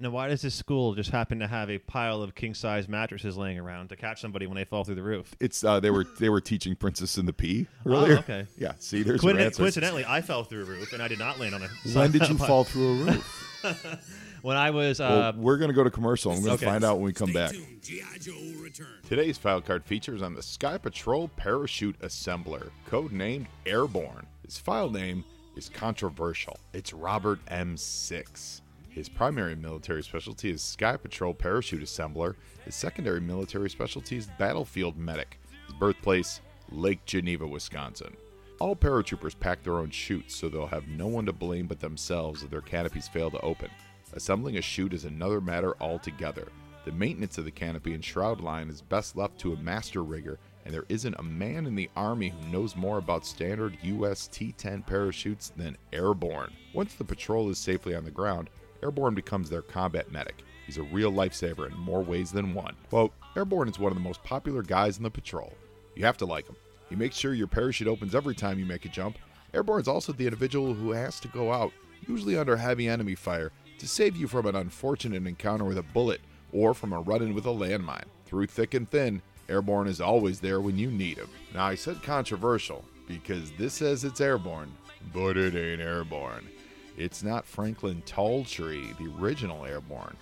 Now, why does this school just happen to have a pile of king size mattresses laying around to catch somebody when they fall through the roof? It's uh they were they were teaching Princess and the Pea earlier. okay. [laughs] Yeah, see, there's your answer. coincidentally, I fell through a roof and I did not land on a. When did you fall through a roof? [laughs] When I was well, uh, we're gonna go to commercial. I'm gonna okay. find out when we come Stay back. tuned. G.I. Joe will return. Today's file card features on the Sky Patrol Parachute Assembler, codenamed Airborne. His file name is controversial. It's Robert M6. His primary military specialty is Sky Patrol Parachute Assembler. His secondary military specialty is Battlefield Medic. His birthplace, Lake Geneva, Wisconsin. All paratroopers pack their own chutes, so they'll have no one to blame but themselves if their canopies fail to open. Assembling a chute is another matter altogether. The maintenance of the canopy and shroud line is best left to a master rigger, and there isn't a man in the Army who knows more about standard US T 10 parachutes than Airborne. Once the patrol is safely on the ground, Airborne becomes their combat medic. He's a real lifesaver in more ways than one. Quote, Airborne is one of the most popular guys in the patrol. You have to like him. He makes sure your parachute opens every time you make a jump. Airborne's also the individual who has to go out, usually under heavy enemy fire, to save you from an unfortunate encounter with a bullet or from a run in with a landmine. Through thick and thin, Airborne is always there when you need him. Now, I said controversial because this says it's airborne, but it ain't airborne. It's not Franklin Talltree, the original Airborne.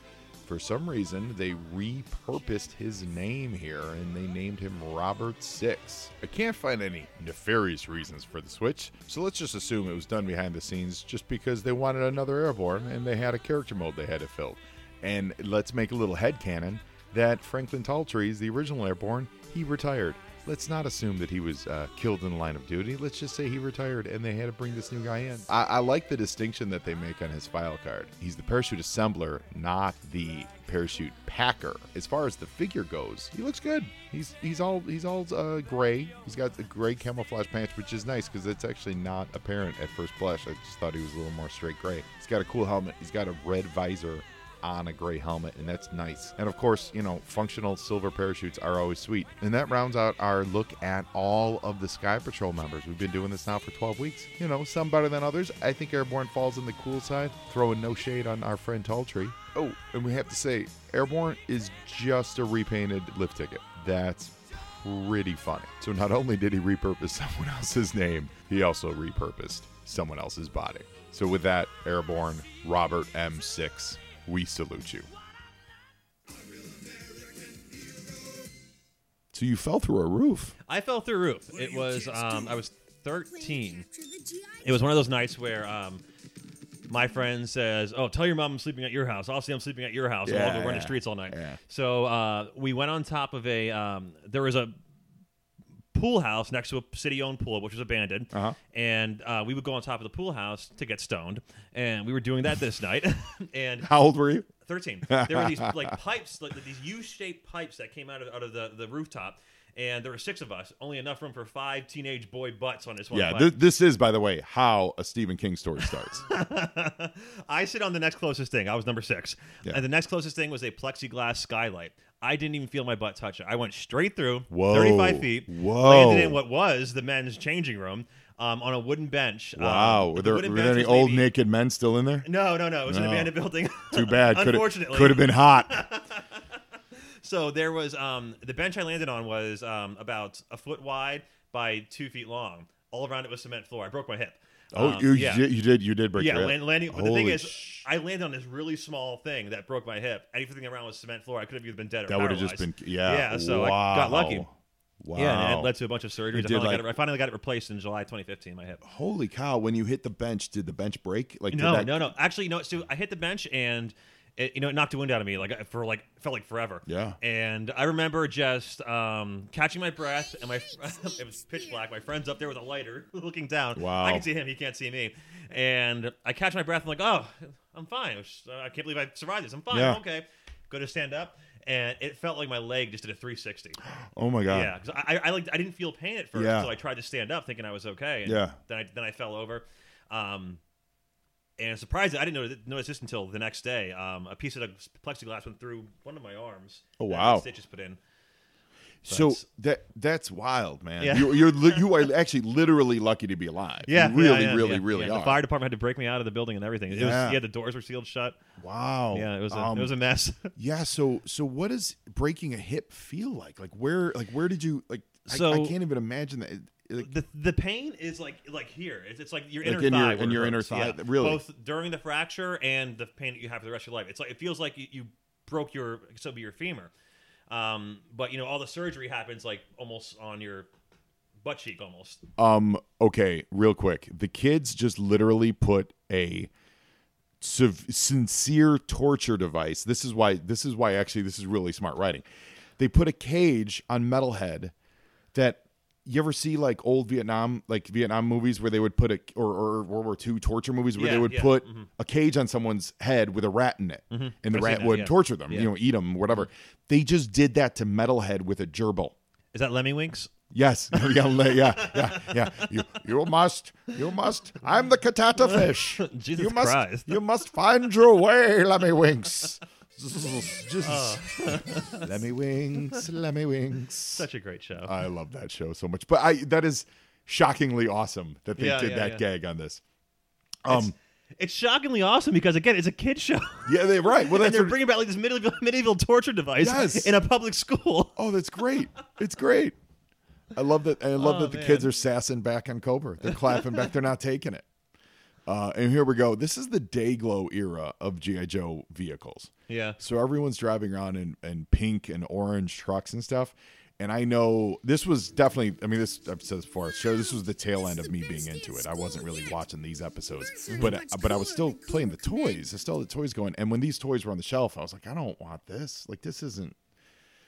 For some reason, they repurposed his name here and they named him Robert Six. I can't find any nefarious reasons for the switch, so let's just assume it was done behind the scenes just because they wanted another Airborne and they had a character mode they had to fill. And let's make a little head headcanon that Franklin Talltree is the original Airborne. He retired. Let's not assume that he was uh, killed in the line of duty. Let's just say he retired and they had to bring this new guy in. I, I like the distinction that they make on his file card. He's the parachute assembler, not the parachute packer. As far as the figure goes, he looks good. He's he's all he's all uh, gray. He's got the gray camouflage pants, which is nice because it's actually not apparent at first blush. I just thought he was a little more straight gray. He's got a cool helmet. He's got a red visor on a gray helmet, and that's nice. And of course, you know, functional silver parachutes are always sweet. And that rounds out our look at all of the Sky Patrol members. We've been doing this now for 12 weeks. You know, some better than others. I think Airborne falls in the cool side, throwing no shade on our friend Talltree. Oh, and we have to say, Airborne is just a repainted lift ticket. That's pretty funny. So not only did he repurpose [laughs] someone else's name, he also repurposed someone else's body. So with that, Airborne Robert M6, we salute you. So you fell through a roof. I fell through a roof. It was um, I was 13. It was one of those nights where um, my friend says, "Oh, tell your mom I'm sleeping at your house. I'll say I'm sleeping at your house. and I'll Yeah, go run the streets all night." yeah. So uh, we went on top of a. Um, there was a pool house next to a city-owned pool, which was abandoned, Uh-huh. and uh, we would go on top of the pool house to get stoned, and we were doing that this night, [laughs] and How old were you? 13. [laughs] There were these like pipes, like these U-shaped pipes that came out of out of the, the rooftop, and there were six of us, only enough room for five teenage boy butts on this one. Yeah, th- this is, by the way, how a Stephen King story starts. [laughs] I sit on the next closest thing. I was number six. Yeah. And the next closest thing was a plexiglass skylight. I didn't even feel my butt touch it. I went straight through, Whoa. 35 feet, Whoa. landed in what was the men's changing room um, on a wooden bench. Um, wow, were there, were there any old maybe- naked men still in there? No, no, no. It was an No. abandoned building. Too bad. Could Unfortunately. could have been hot. [laughs] So there was um, the bench I landed on was um, about a foot wide by two feet long. All around it was cement floor. I broke my hip. Oh, Um, you, yeah. you, did you did break yeah, your hip. land, landing. But the thing is, sh- I landed on this really small thing that broke my hip. Anything around was cement floor. I could have either been dead or that would have just been yeah. Yeah, so I got lucky. Wow. Yeah, and it led to a bunch of surgeries. I finally, like- got it, I finally got it replaced in July 2015. My hip. Holy cow! When you hit the bench, did the bench break? Like No, that- no, no. Actually, no. So I hit the bench and it, you know, it knocked the wind out of me like for like felt like forever. Yeah. And I remember just um, catching my breath and my [laughs] it was pitch black. My friend's up there with a lighter [laughs] looking down. Wow. I can see him. He can't see me. And I catch my breath. I'm like, oh, I'm fine. I can't believe I survived this. I'm fine. Yeah. I'm okay. Go to stand up. And it felt like my leg just did a 360. [gasps] Oh my god. Yeah, because I, I, I like I didn't feel pain at first, Yeah. so I tried to stand up thinking I was okay. And Yeah. Then I then I fell over, um, and surprised I didn't notice, this until the next day. Um, a piece of plexiglass went through one of my arms. Oh, wow. Stitches put in. So that that's wild, man. Yeah. You, you're li- you are actually literally lucky to be alive. you really, yeah, really, yeah, really yeah. are. The fire department had to break me out of the building and everything. It was, Yeah. yeah, the doors were sealed shut. wow. Yeah, it was a, Um, it was a mess. [laughs] Yeah. So so what does breaking a hip feel like? Like where like where did you like? I- I, can't even imagine that. Like, the the pain is like like here. It's, it's like your Like inner in your- thigh. in where it your inner thigh, Yeah. really? Both during the fracture and the pain that you have for the rest of your life. It's like it feels like you, you broke your so be your femur. Um, but you know all the surgery happens like almost on your butt cheek almost. Um. Okay. Real quick, the kids just literally put a sev- sincere torture device. This is why. This is why. Actually, this is really smart writing. They put a cage on Metalhead that. You ever see like old Vietnam, like Vietnam movies where they would put a or, or World War II torture movies where they would yeah, put mm-hmm. a cage on someone's head with a rat in it, mm-hmm. and the I've rat that, would yeah. torture them, Yeah. you know, eat them, whatever. Mm-hmm. They just did that to Metalhead with a gerbil. Is that Lemmiwinks? Yes. [laughs] yeah, yeah, yeah, yeah. You, you must, you must. I'm the Catatafish. [laughs] Jesus you must, Christ. you must find your way, Lemmiwinks. [laughs] Just, Lemmy Winks, Lemmiwinks. Such a great show. I love that show so much. But I, that is shockingly awesome that they Yeah, did yeah, that yeah. gag on this. Um, it's shockingly awesome because again, it's a kid show. [laughs] yeah, they right. Well, and that's they're what- bringing back like this medieval, [laughs] medieval torture device Yes. in a public school. Oh, that's great. It's great. I love that. I love Oh, that the man. kids are sassing back on Cobra. They're clapping back. They're not taking it. Uh, and here we go. This is the Day-Glo era of GI Joe vehicles. Yeah. So everyone's driving around in, in pink and orange trucks and stuff. And I know this was definitely. I mean, this I've said this before. Show this was the tail end of me being into it. I wasn't really watching these episodes, but but I was still playing the toys. I still had the toys going. And when these toys were on the shelf, I was like, I don't want this. Like this isn't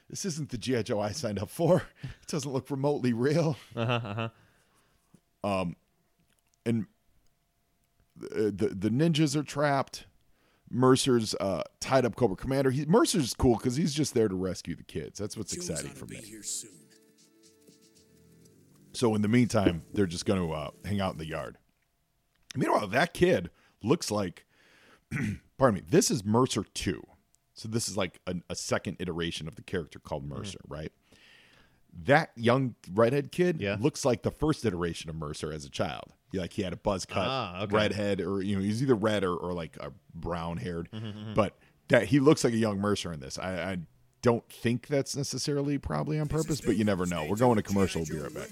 this isn't the GI Joe I signed up for. [laughs] It doesn't look remotely real. Uh-huh, uh-huh. Um, and the, the the ninjas are trapped. Mercer's uh, tied up Cobra Commander. He, Mercer's cool because he's just there to rescue the kids. That's what's Joe's exciting for to me. here soon. So in the meantime, they're just going to uh, hang out in the yard. Meanwhile, that kid looks like, [clears throat] pardon me, this is Mercer 2. So this is like a, a second iteration of the character called Mercer, right? That young redhead kid Yeah. looks like the first iteration of Mercer as a child. Like he had a buzz cut, Ah, okay. redhead, or you know, he's either red or, or like a brown haired. Mm-hmm, But that he looks like a young Mercer in this. I, I don't think that's necessarily probably on purpose, but you never know. We're going to commercial. We'll be right back.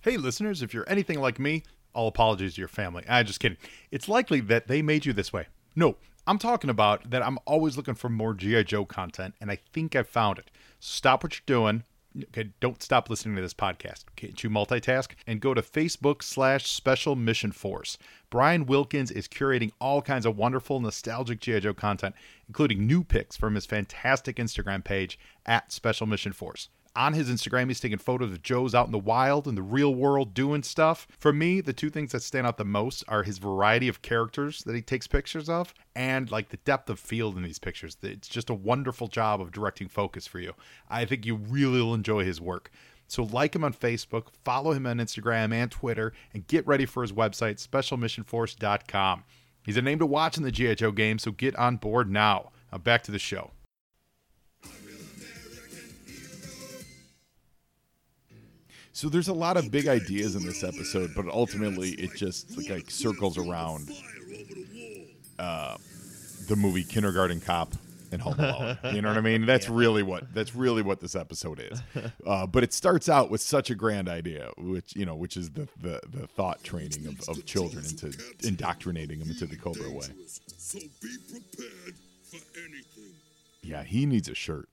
Hey, listeners, if you're anything like me, all apologies to your family. I just kidding. It's likely that they made you this way. No, I'm talking about that I'm always looking for more G.I. Joe content, and I think I found it. Stop what you're doing. Okay, don't stop listening to this podcast. Can't you multitask? And go to Facebook slash Special Mission Force. Brian Wilkins is curating all kinds of wonderful, nostalgic G.I. Joe content, including new pics from his fantastic Instagram page at Special Mission Force. On his Instagram, he's taking photos of Joe's out in the wild, in the real world, doing stuff. For me, the two things that stand out the most are his variety of characters that he takes pictures of and like the depth of field in these pictures. It's just a wonderful job of directing focus for you. I think you really will enjoy his work. So like him on Facebook, follow him on Instagram and Twitter, and get ready for his website, specialmissionforce.com. He's a name to watch in the GHO game, so get on board now. Now back to the show. So there's a lot of big ideas in this episode, but ultimately it just like, like circles around uh, the movie Kindergarten Cop and Home Alone. You know what I mean? That's [laughs] really what that's really what this episode is. Uh, but it starts out with such a grand idea, which you know, which is the the, the thought training of, of children into indoctrinating them into the Cobra way. So be prepared for anything. Yeah, he needs a shirt.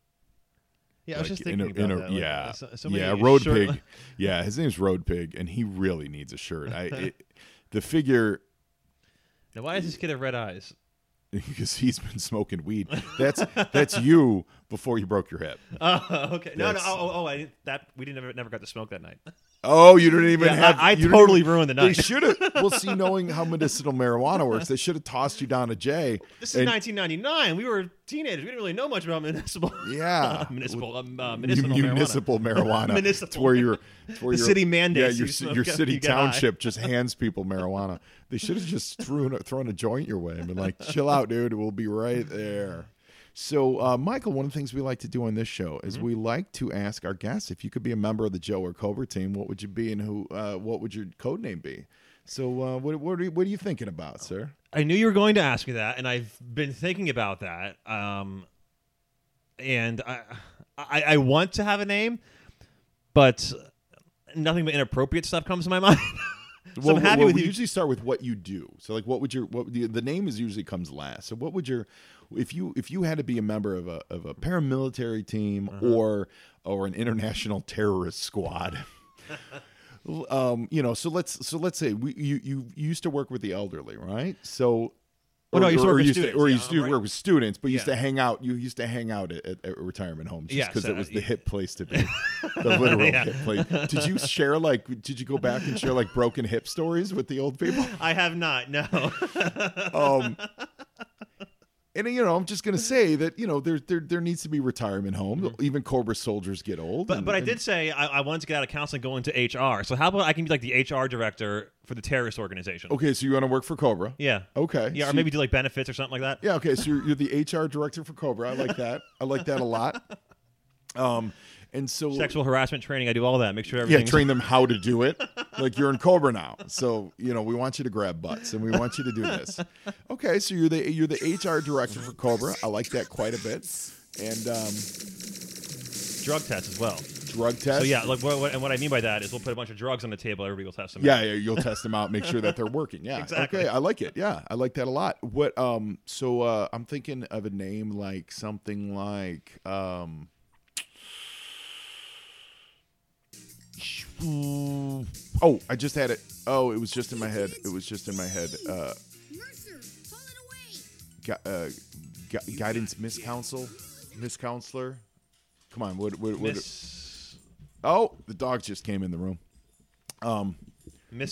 Yeah, I was just thinking a- in about a- that. like, yeah, so, so yeah, Road short- Pig. [laughs] Yeah, his name's Road Pig, and he really needs a shirt. I [laughs] it, the figure Now, why does this kid have red eyes? [laughs] because he's been smoking weed. That's that's you before you broke your hip. Oh, okay. No, no. Oh, oh, oh, I that we didn't never, never got to smoke that night. Oh, you didn't even Yeah, have. I- I you totally even- ruined the night. They should have. [laughs] Well, see, knowing how medicinal marijuana works, they should have tossed you down to J. This is and- 1999. We were teenagers. We didn't really know much about municipal. [laughs] Yeah, municipal. Um, uh, Mu- medicinal marijuana. municipal marijuana. Municipal. [laughs] It's where your it's where The your- city mandates Yeah, your, you your city you township just hands people marijuana. They should have just thrown thrown a joint your way and been like, "Chill out, dude. We'll be right there." So, uh, Michael, one of the things we like to do on this show Mm-hmm. is we like to ask our guests if you could be a member of the Joe or Cobra team, what would you be and who? Uh, what would your code name be? So, uh, what what are, you, what are you thinking about, sir? I knew you were going to ask me that, and I've been thinking about that. Um, and I, I, I want to have a name, but nothing but inappropriate stuff comes to my [laughs] mind. so well, I'm happy well, with we you. usually start with what you do. So, like, what would your what the, the name is usually comes last. So, what would your if you if you had to be a member of a of a paramilitary team Uh-huh. or or an international terrorist squad? [laughs] um, you know, so let's so let's say we you you used to work with the elderly, right? So. Oh, no, I used to used students, or yeah, you used to right. work with students, but you used to hang out. You used to hang out at, at, at retirement homes just because it uh, was the yeah. hip place to be, [laughs] the literal Yeah. hip place. Did you share like? Did you go back and share like broken hip stories with the old people? I have not. No. [laughs] um, and you know, I'm just gonna say that you know there there there needs to be retirement homes. Even Cobra soldiers get old. Mm-hmm. But and- but I did say I, I wanted to get out of counseling, go into HR. So how about I can be like the HR director for the terrorist organization? Okay, so you want to work for Cobra? Yeah. Okay. Yeah, so or maybe do like benefits or something like that. Yeah. Okay. So you're, you're the HR director for Cobra. I like that. I like that a lot. [laughs] Um, and so Sexual harassment training. I do all that. Make sure everything. yeah, train them how to do it. Like you're in Cobra now, so you know we want you to grab butts and we want you to do this. Okay, so you're the you're the HR director for Cobra. I like that quite a bit. And um, drug tests as well. drug test. So yeah, like what, what, and what I mean by that is we'll put a bunch of drugs on the table. Everybody will test them. Yeah, yeah, you'll test them out, make sure that they're working. Yeah. [laughs] Exactly. Okay, I like it. Yeah, I like that a lot. What um so uh I'm thinking of a name like something like um Oh, I just had it. Oh, it was just in my head. It was just in my head. Uh Mercer, pull it away. gu- uh gu- guidance miss counsel, miss counselor. Come on, what what, what Miss Oh, the dogs just came in the room. Miss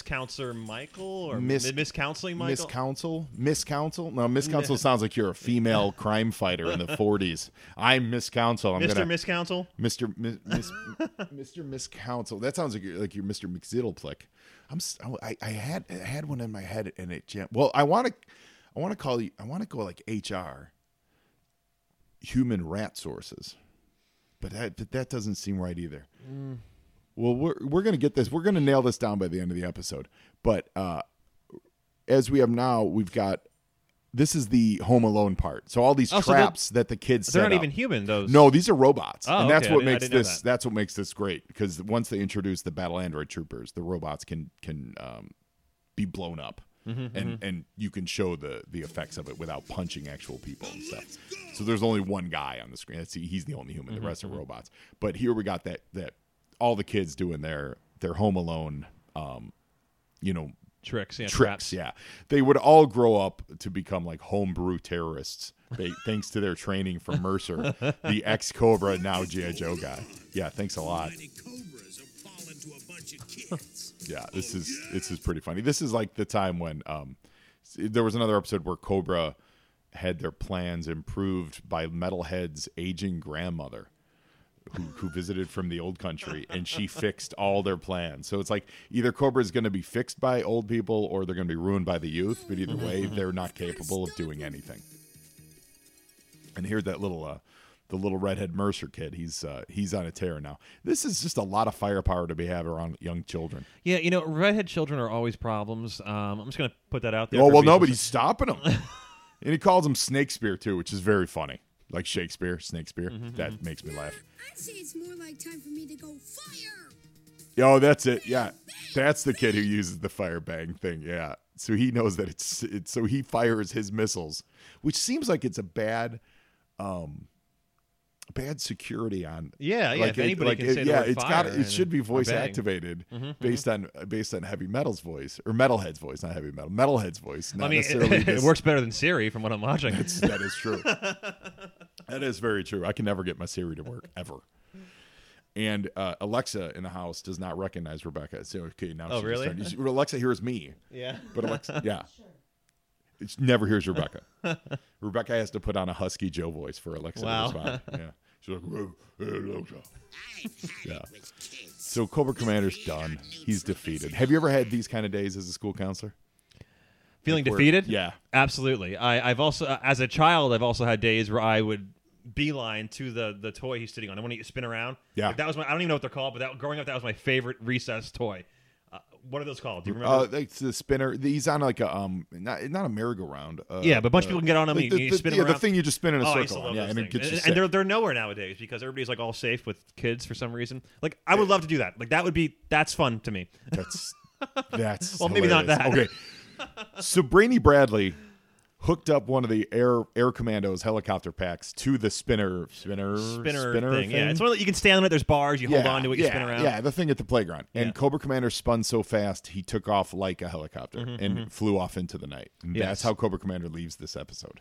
Counselor Michael or Miss- Miss Miss Counseling Michael. Miss Counsel? Miss Counsel? No, Miss Counsel [laughs] sounds like you're a female crime fighter in the [laughs] 40s. I'm Miss Counsel. I'm Mr. gonna Miss Counsel. Mr. [laughs] Miss, Miss Mr. Miss Counsel. That sounds like you're like you're Mr. McZiddleplick. I'm s- oh, I, I had I had one in my head and it jammed. Well, I want to I want to call you I want to go like HR human rat sources. But that but that doesn't seem right either. Mm. Well, we're we're gonna get this. We're gonna nail this down by the end of the episode. But uh, as we have now, we've got this is the Home Alone part. So all these Oh, so traps that the kids They're not up- even human. Those. no, these are robots, Oh, and that's okay. What makes this. that. That's what makes this great because once they introduce the battle android troopers, the robots can can um, be blown up, Mm-hmm, and and you can show the the effects of it without punching actual people and stuff. So there's only one guy on the screen. That's, he's the only human. Mm-hmm, The rest are robots. But here we got that that all the kids doing their their Home Alone, um, you know, tricks, yeah, tricks. traps. Yeah, they would all grow up to become like homebrew terrorists, [laughs] thanks to their training from Mercer, the ex Cobra now GI Joe guy. Yeah, thanks a lot. Mighty cobras [laughs] will fall into a bunch of kids. Yeah, this is this is pretty funny. This is like the time when um, there was another episode where Cobra had their plans improved by Metalhead's aging grandmother. Who, who visited from the old country and she fixed all their plans. So it's like either Cobra is going to be fixed by old people or they're going to be ruined by the youth. But either way, they're not capable of doing anything. And here's that little uh, the little redhead Mercer kid. He's uh, he's on a tear now. This is just a lot of firepower to be had around young children. Yeah, you know, redhead children are always problems. Um, I'm just gonna put that out there. Oh well, nobody's stopping him, [laughs] and he calls him Snakespeare too, which is very funny, like Shakespeare, Snakespeare. Mm-hmm, That makes me laugh. I'd say it's more like time for me to go fire. Oh, that's it. Yeah, that's the kid who uses the fire bang thing. Yeah, so he knows that it's, it's so he fires his missiles, which seems like it's a bad, um, bad security on. Yeah, yeah, Like if it- anybody like can it- say yeah, it's got it should be voice bang. Mm-hmm, activated based on based on heavy metal's voice or metalhead's voice, not heavy metal, metalhead's voice. Not I mean, [laughs] it, this- works better than Siri from what I'm watching. It's- that is true. [laughs] that is very true. I can never get my Siri to work ever. And uh, Alexa in the house does not recognize Rebecca. So okay, now Oh, really? Alexa hears me, yeah. but Alexa, [laughs] yeah, it never hears Rebecca. [laughs] Rebecca has to put on a husky Joe voice for Alexa Wow. to respond. [laughs] Yeah, she's like, hey, Alexa." Yeah. So Cobra Commander's done. He's defeated. Have you ever had these kind of days as a school counselor? Feeling Like defeated? yeah. absolutely. I, I've also, uh, as a child, I've also had days where I would beeline to the the toy he's sitting on. I want to spin around. Yeah. Like, that was my. I don't even know what they're called, but that growing up, that was my favorite recess toy. Uh, what are those called? Do you remember? Uh, like the spinner. He's on like a um, not not a merry-go-round. Uh, Yeah, but a bunch of uh, people can get on 'em like the, you the- spin 'em yeah, the thing you just spin in a Oh, I used to circle. on, Yeah, and it gets you and, they're they're nowhere nowadays because everybody's like all safe with kids for some reason. Like I would love to do that. Like that would be that's fun to me. That's [laughs] that's Well, maybe not that. Okay, [laughs] so Brainy Bradley hooked up one of the air air commandos helicopter packs to the spinner spinner Spinner, spinner thing. Yeah, it's one that you can stand on it. There's bars. You hold on to it. You yeah, spin around. Yeah, the thing at the playground. And Yeah. Cobra Commander spun so fast he took off like a helicopter and flew off into the night. And Mm-hmm, Yes. that's how Cobra Commander leaves this episode.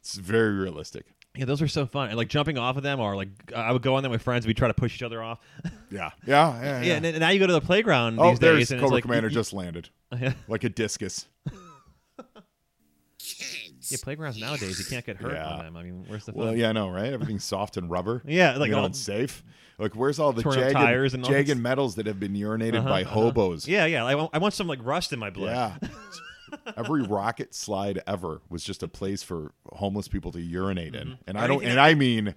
It's very realistic. Yeah, those are so fun. And like jumping off of them, or like I would go on them with friends. We try to push each other off. [laughs] Yeah, yeah, yeah. yeah, and, and now you go to the playground Oh, these there's days, and Cobra like Commander you- just landed [laughs] like a discus. Yeah, playgrounds nowadays you can't get hurt Yeah. on them. I mean, where's the fun? Well, yeah, I know, right? Everything's soft and rubber. [laughs] Yeah, like you know, all- it's safe. Like, where's all the Torn jagged, tires and all jagged metals that have been urinated Uh-huh, by uh-huh. hobos? Yeah, yeah. I want, I want some like rust in my blood. Yeah. [laughs] Every rocket slide ever was just a place for homeless people to urinate in, and I don't, and I mean,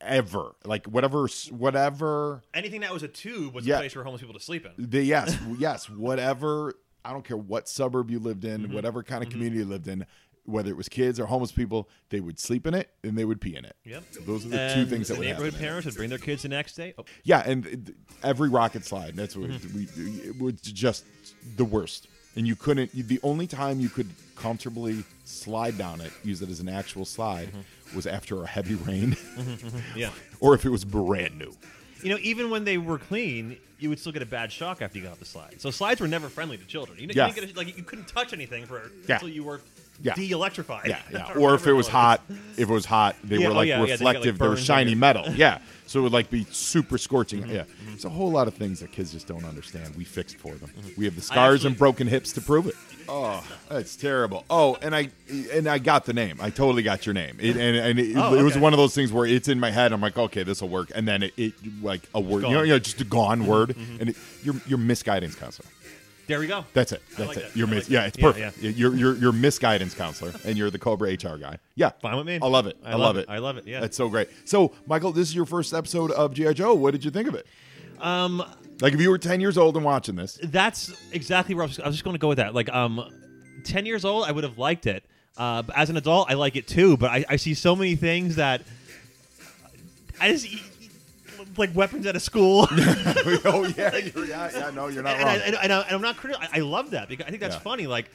ever. Like whatever, whatever. Anything that was a tube was Yeah. a place for homeless people to sleep in. The yes, yes, whatever. I don't care what suburb you lived in, Mm-hmm. whatever kind of community you lived in, whether it was kids or homeless people, they would sleep in it and they would pee in it. Yep. Those are the two things that would happen. neighborhood parents would bring their kids the next day. Oh, Yeah, and every rocket slide. That's what Mm-hmm. we it was just the worst. And you couldn't. The only time you could comfortably slide down it, use it as an actual slide, Mm-hmm. was after a heavy rain, yeah. [laughs] or if it was brand new. You know, even when they were clean, you would still get a bad shock after you got off the slide. So slides were never friendly to children. You, Yeah. you a, like you couldn't touch anything for Yeah. until you were Yeah. de-electrified. Yeah, yeah. [laughs] Or if it was hot, if it was hot, they Yeah, were oh, like they got, like, reflective. they were shiny metal. Yeah, so it would like be super scorching. Mm-hmm. Yeah, it's a whole lot of things that kids just don't understand. We fixed for them. Mm-hmm. We have the scars and broken hips to prove it. Oh, that's terrible. Oh, and I and I got the name. I totally got your name. It, and and it, Oh, it was okay. one of those things where it's in my head. I'm like, okay, this will work. And then it, it like a word, you know, you know, just a gone word, Mm-hmm. and it, you're you're misguidance counselor. There we go. That's it. That's like it. that. You're mis- like yeah, it's Yeah, perfect. You're you're you're misguidance counselor, and you're the Cobra HR guy. Yeah, Fine with me. I love it. I, I love, love it. it. I love it, yeah. that's so great. So, Michael, this is your first episode of GI Joe. What did you think of it? Um, Like, if you were ten years old and watching this, that's exactly where I was, I was just going to go with that. Like, um, ten years old, I would have liked it. Uh, but as an adult, I like it too. But I, I see so many things that I just like weapons at a school. [laughs] oh yeah, you're, yeah, yeah, no, you're not and, I, wrong. and, I, and I'm not critical. I, I love that because I think that's Yeah. funny. Like,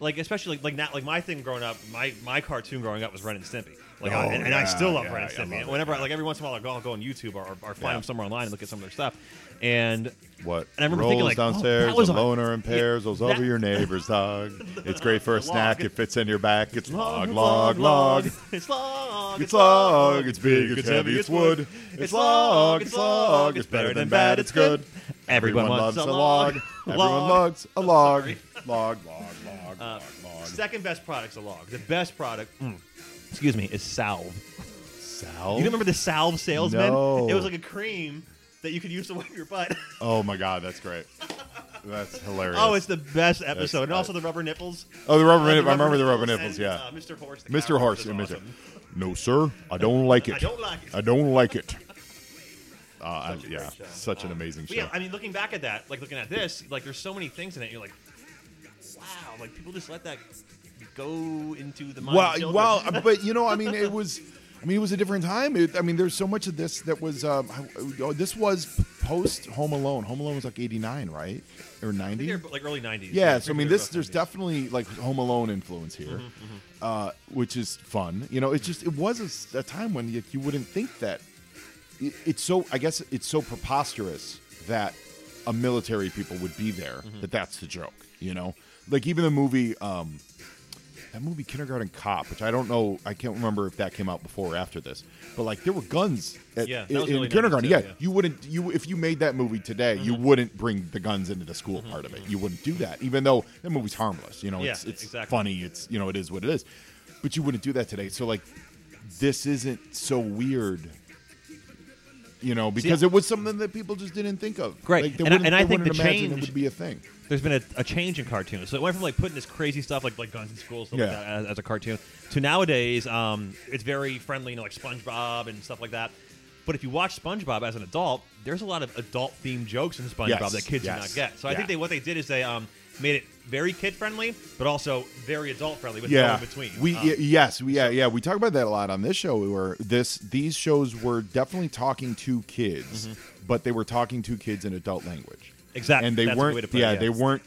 like especially like like now like my thing growing up, my my cartoon growing up was Ren and Stimpy. Like, Oh, I, and, and I oh, still love yeah, Ren and I Stimpy. it, Whenever, I like every once in a while, I'll go, I'll go on YouTube or, or, or find Yeah. them somewhere online and look at some of their stuff. And What? And I remember Rolls thinking, like, oh, downstairs, that was a on- loner in pairs, that- over your neighbor's [laughs] dog. It's great for a snack. It fits in your back. It's log, log, log. It's log. It's log. It's big. It's heavy. It's wood. It's log. It's log. It's better than bad. It's good. Everyone loves a log. Everyone loves a log. Log, log, log, Uh, log, log. Second best product's a log. The best product, mm, excuse me, is salve. Salve? You remember the salve salesman? No. It was like a cream that you could use to wipe your butt. Oh my god, that's great. That's hilarious. oh, it's the best episode. and also the rubber nipples. Oh, the rubber Uh, nipples. I remember the rubber and, nipples. Yeah. uh, Mr. Horse. The Mr. Horse. is yeah, Mr. awesome. No, sir. I don't like it. I don't like it. I don't like it. [laughs] Uh, I, yeah, such an amazing But show. yeah, I mean, looking back at that, like looking at this, like there's so many things in it. You're like, wow, like people just let that go into the mind. of well, children. well, but you know, I mean, it [laughs] was. I mean, it was a different time. It, I mean, there's so much of this that was. Um, oh, this was post Home Alone. Home Alone was like '89, right, or '90? they're like early '90s. Yeah, so I mean, this there's 90s. definitely like Home Alone influence here, Uh, which is fun. You know, it just it was a time when you, you wouldn't think that. It, it's so I guess it's so preposterous that a military people would be there that that's the joke. You know, like even the movie. Um, that movie Kindergarten Cop, which I don't know, I can't remember if that came out before or after this, but like there were guns at, Yeah, in, was in kindergarten. too, yeah, yeah. Mm-hmm. you wouldn't you if you made that movie today, you wouldn't bring the guns into the school part of it. You wouldn't do that, even though that movie's harmless. You know, Yeah, it's it's exactly. funny. It's you know, it is what it is, but you wouldn't do that today. So like, this isn't so weird. You know, because it was something that people just didn't think of. Great. Like, they And I- wouldn't- and I think wouldn't the imagine it change- would be a thing. There's been a, a change in cartoons. So it went from like putting this crazy stuff like like guns in school stuff like that as, as a cartoon to nowadays um, it's very friendly, you know, like SpongeBob and stuff like that. But if you watch SpongeBob as an adult, there's a lot of adult themed jokes in SpongeBob Yes, that kids yes. do not get. So I think they what they did is they um, made it very kid friendly, but also very adult friendly with no in between. We Um, y- yes, we, yeah, yeah, we talk about that a lot on this show. Where this these shows were definitely talking to kids, but they were talking to kids in adult language. Mm-hmm. Exactly. and they That's weren't. way to put it, yeah, yeah. they weren't.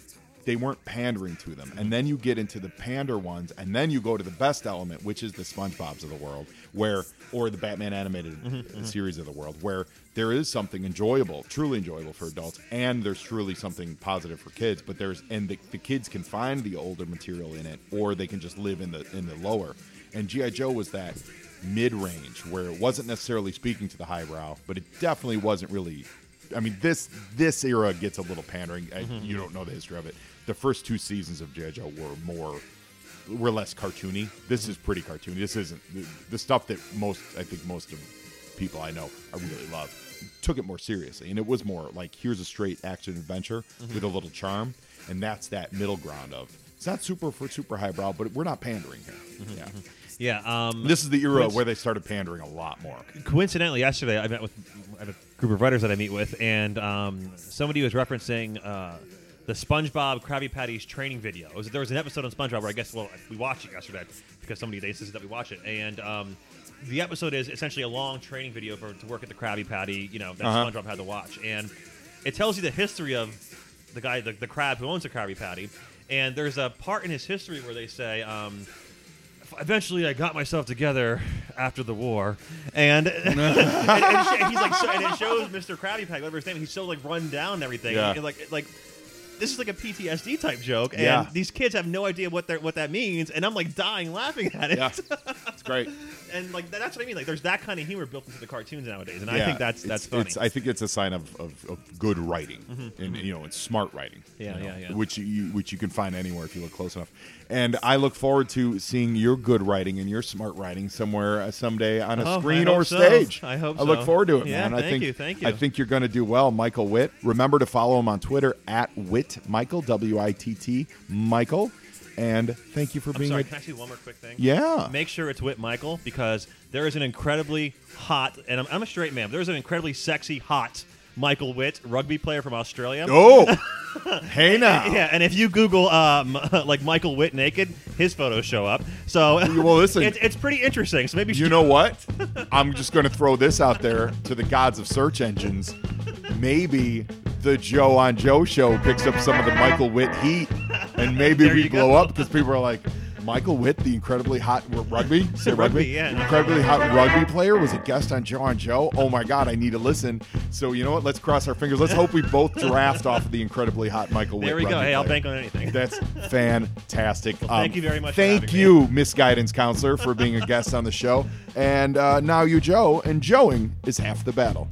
They weren't pandering to them, and then you get into the pander ones, and then you go to the best element, which is the SpongeBob's of the world, where or the Batman animated Mm-hmm, series of the world, where there is something enjoyable, truly enjoyable for adults, and there's truly something positive for kids. But there's and the, the kids can find the older material in it, or they can just live in the in the lower. And GI Joe was that mid range where it wasn't necessarily speaking to the highbrow, but it definitely wasn't really. I mean, this this era gets a little pandering. I, Mm-hmm. you don't know the history of it. The first two seasons of GI Joe were more were less cartoony. This is pretty cartoony. This isn't the, the stuff that most I think most of people I know I really love took it more seriously, and it was more like here's a straight action adventure with a little charm, and that's that middle ground of it's not super for super highbrow, but we're not pandering here. Yeah, yeah. Um, this is the era where they started pandering a lot more. coincidentally, yesterday I met with I group of writers that I meet with, and um, somebody was referencing uh, the SpongeBob Krabby Patty's training video. Was- there was an episode on SpongeBob where I guess well we watched it yesterday because somebody they insisted that we watch it, and um, the episode is essentially a long training video for to work at the Krabby Patty, you know, that Uh-huh. SpongeBob had to watch, and it tells you the history of the guy, the, the crab who owns the Krabby Patty, and there's a part in his history where they say. Um, eventually I got myself together after the war, and [laughs] and, and [laughs] sh- he's like, so, and it shows Mr. Krabby Patty, whatever his name, he's so like run down and everything, Yeah. and, like like. This is like a PTSD type joke, and Yeah. these kids have no idea what they what that means, and I'm like dying laughing at it. Yeah, it's great. [laughs] and like that's what I mean. Like, there's that kind of humor built into the cartoons nowadays, and I think that's it's- that's funny. It's, I think it's a sign of, of, of good writing, and you know, it's smart writing. Yeah, you know, yeah, yeah. Which you which you can find anywhere if you look close enough. And I look forward to seeing your good writing and your smart writing somewhere uh, someday on a Oh, screen or so. stage. I hope So. I look forward to it, Yeah, man. I thank think you, thank you. I think you're going to do well, Michael Witt. Remember to follow him on Twitter at Witt Michael W I T T Michael. And thank you for I'm being sorry. a Can I say one more quick thing? yeah. Make sure it's Witt Michael because there is an incredibly hot, and I'm, I'm a straight man. but There's an incredibly sexy, hot Michael Witt, rugby player from Australia. Oh, [laughs] hey now. [laughs] Yeah, and if you Google um, [laughs] like Michael Witt naked, his photos show up. So Well, listen. it's, it's pretty interesting. So maybe You know what? I'm just going to throw this out there to the gods of search engines. Maybe the Joe on Joe show picks up some of the Michael Witt heat and maybe we blow go. up because people are like, Michael Witt, the incredibly hot rugby, [laughs] say rugby, Rugby, yeah. incredibly hot rugby player, was a guest on Joe on Joe. Oh my God, I need to listen. So you know what? Let's cross our fingers. Let's hope we both [laughs] draft off of the incredibly hot Michael Witt. There we go. Hey, I'll bank on anything. [laughs] That's fantastic. Um, thank you very much Thank you, misguidance counselor, for being a guest on the show. And uh, now you, Joe, and Joeing is half the battle.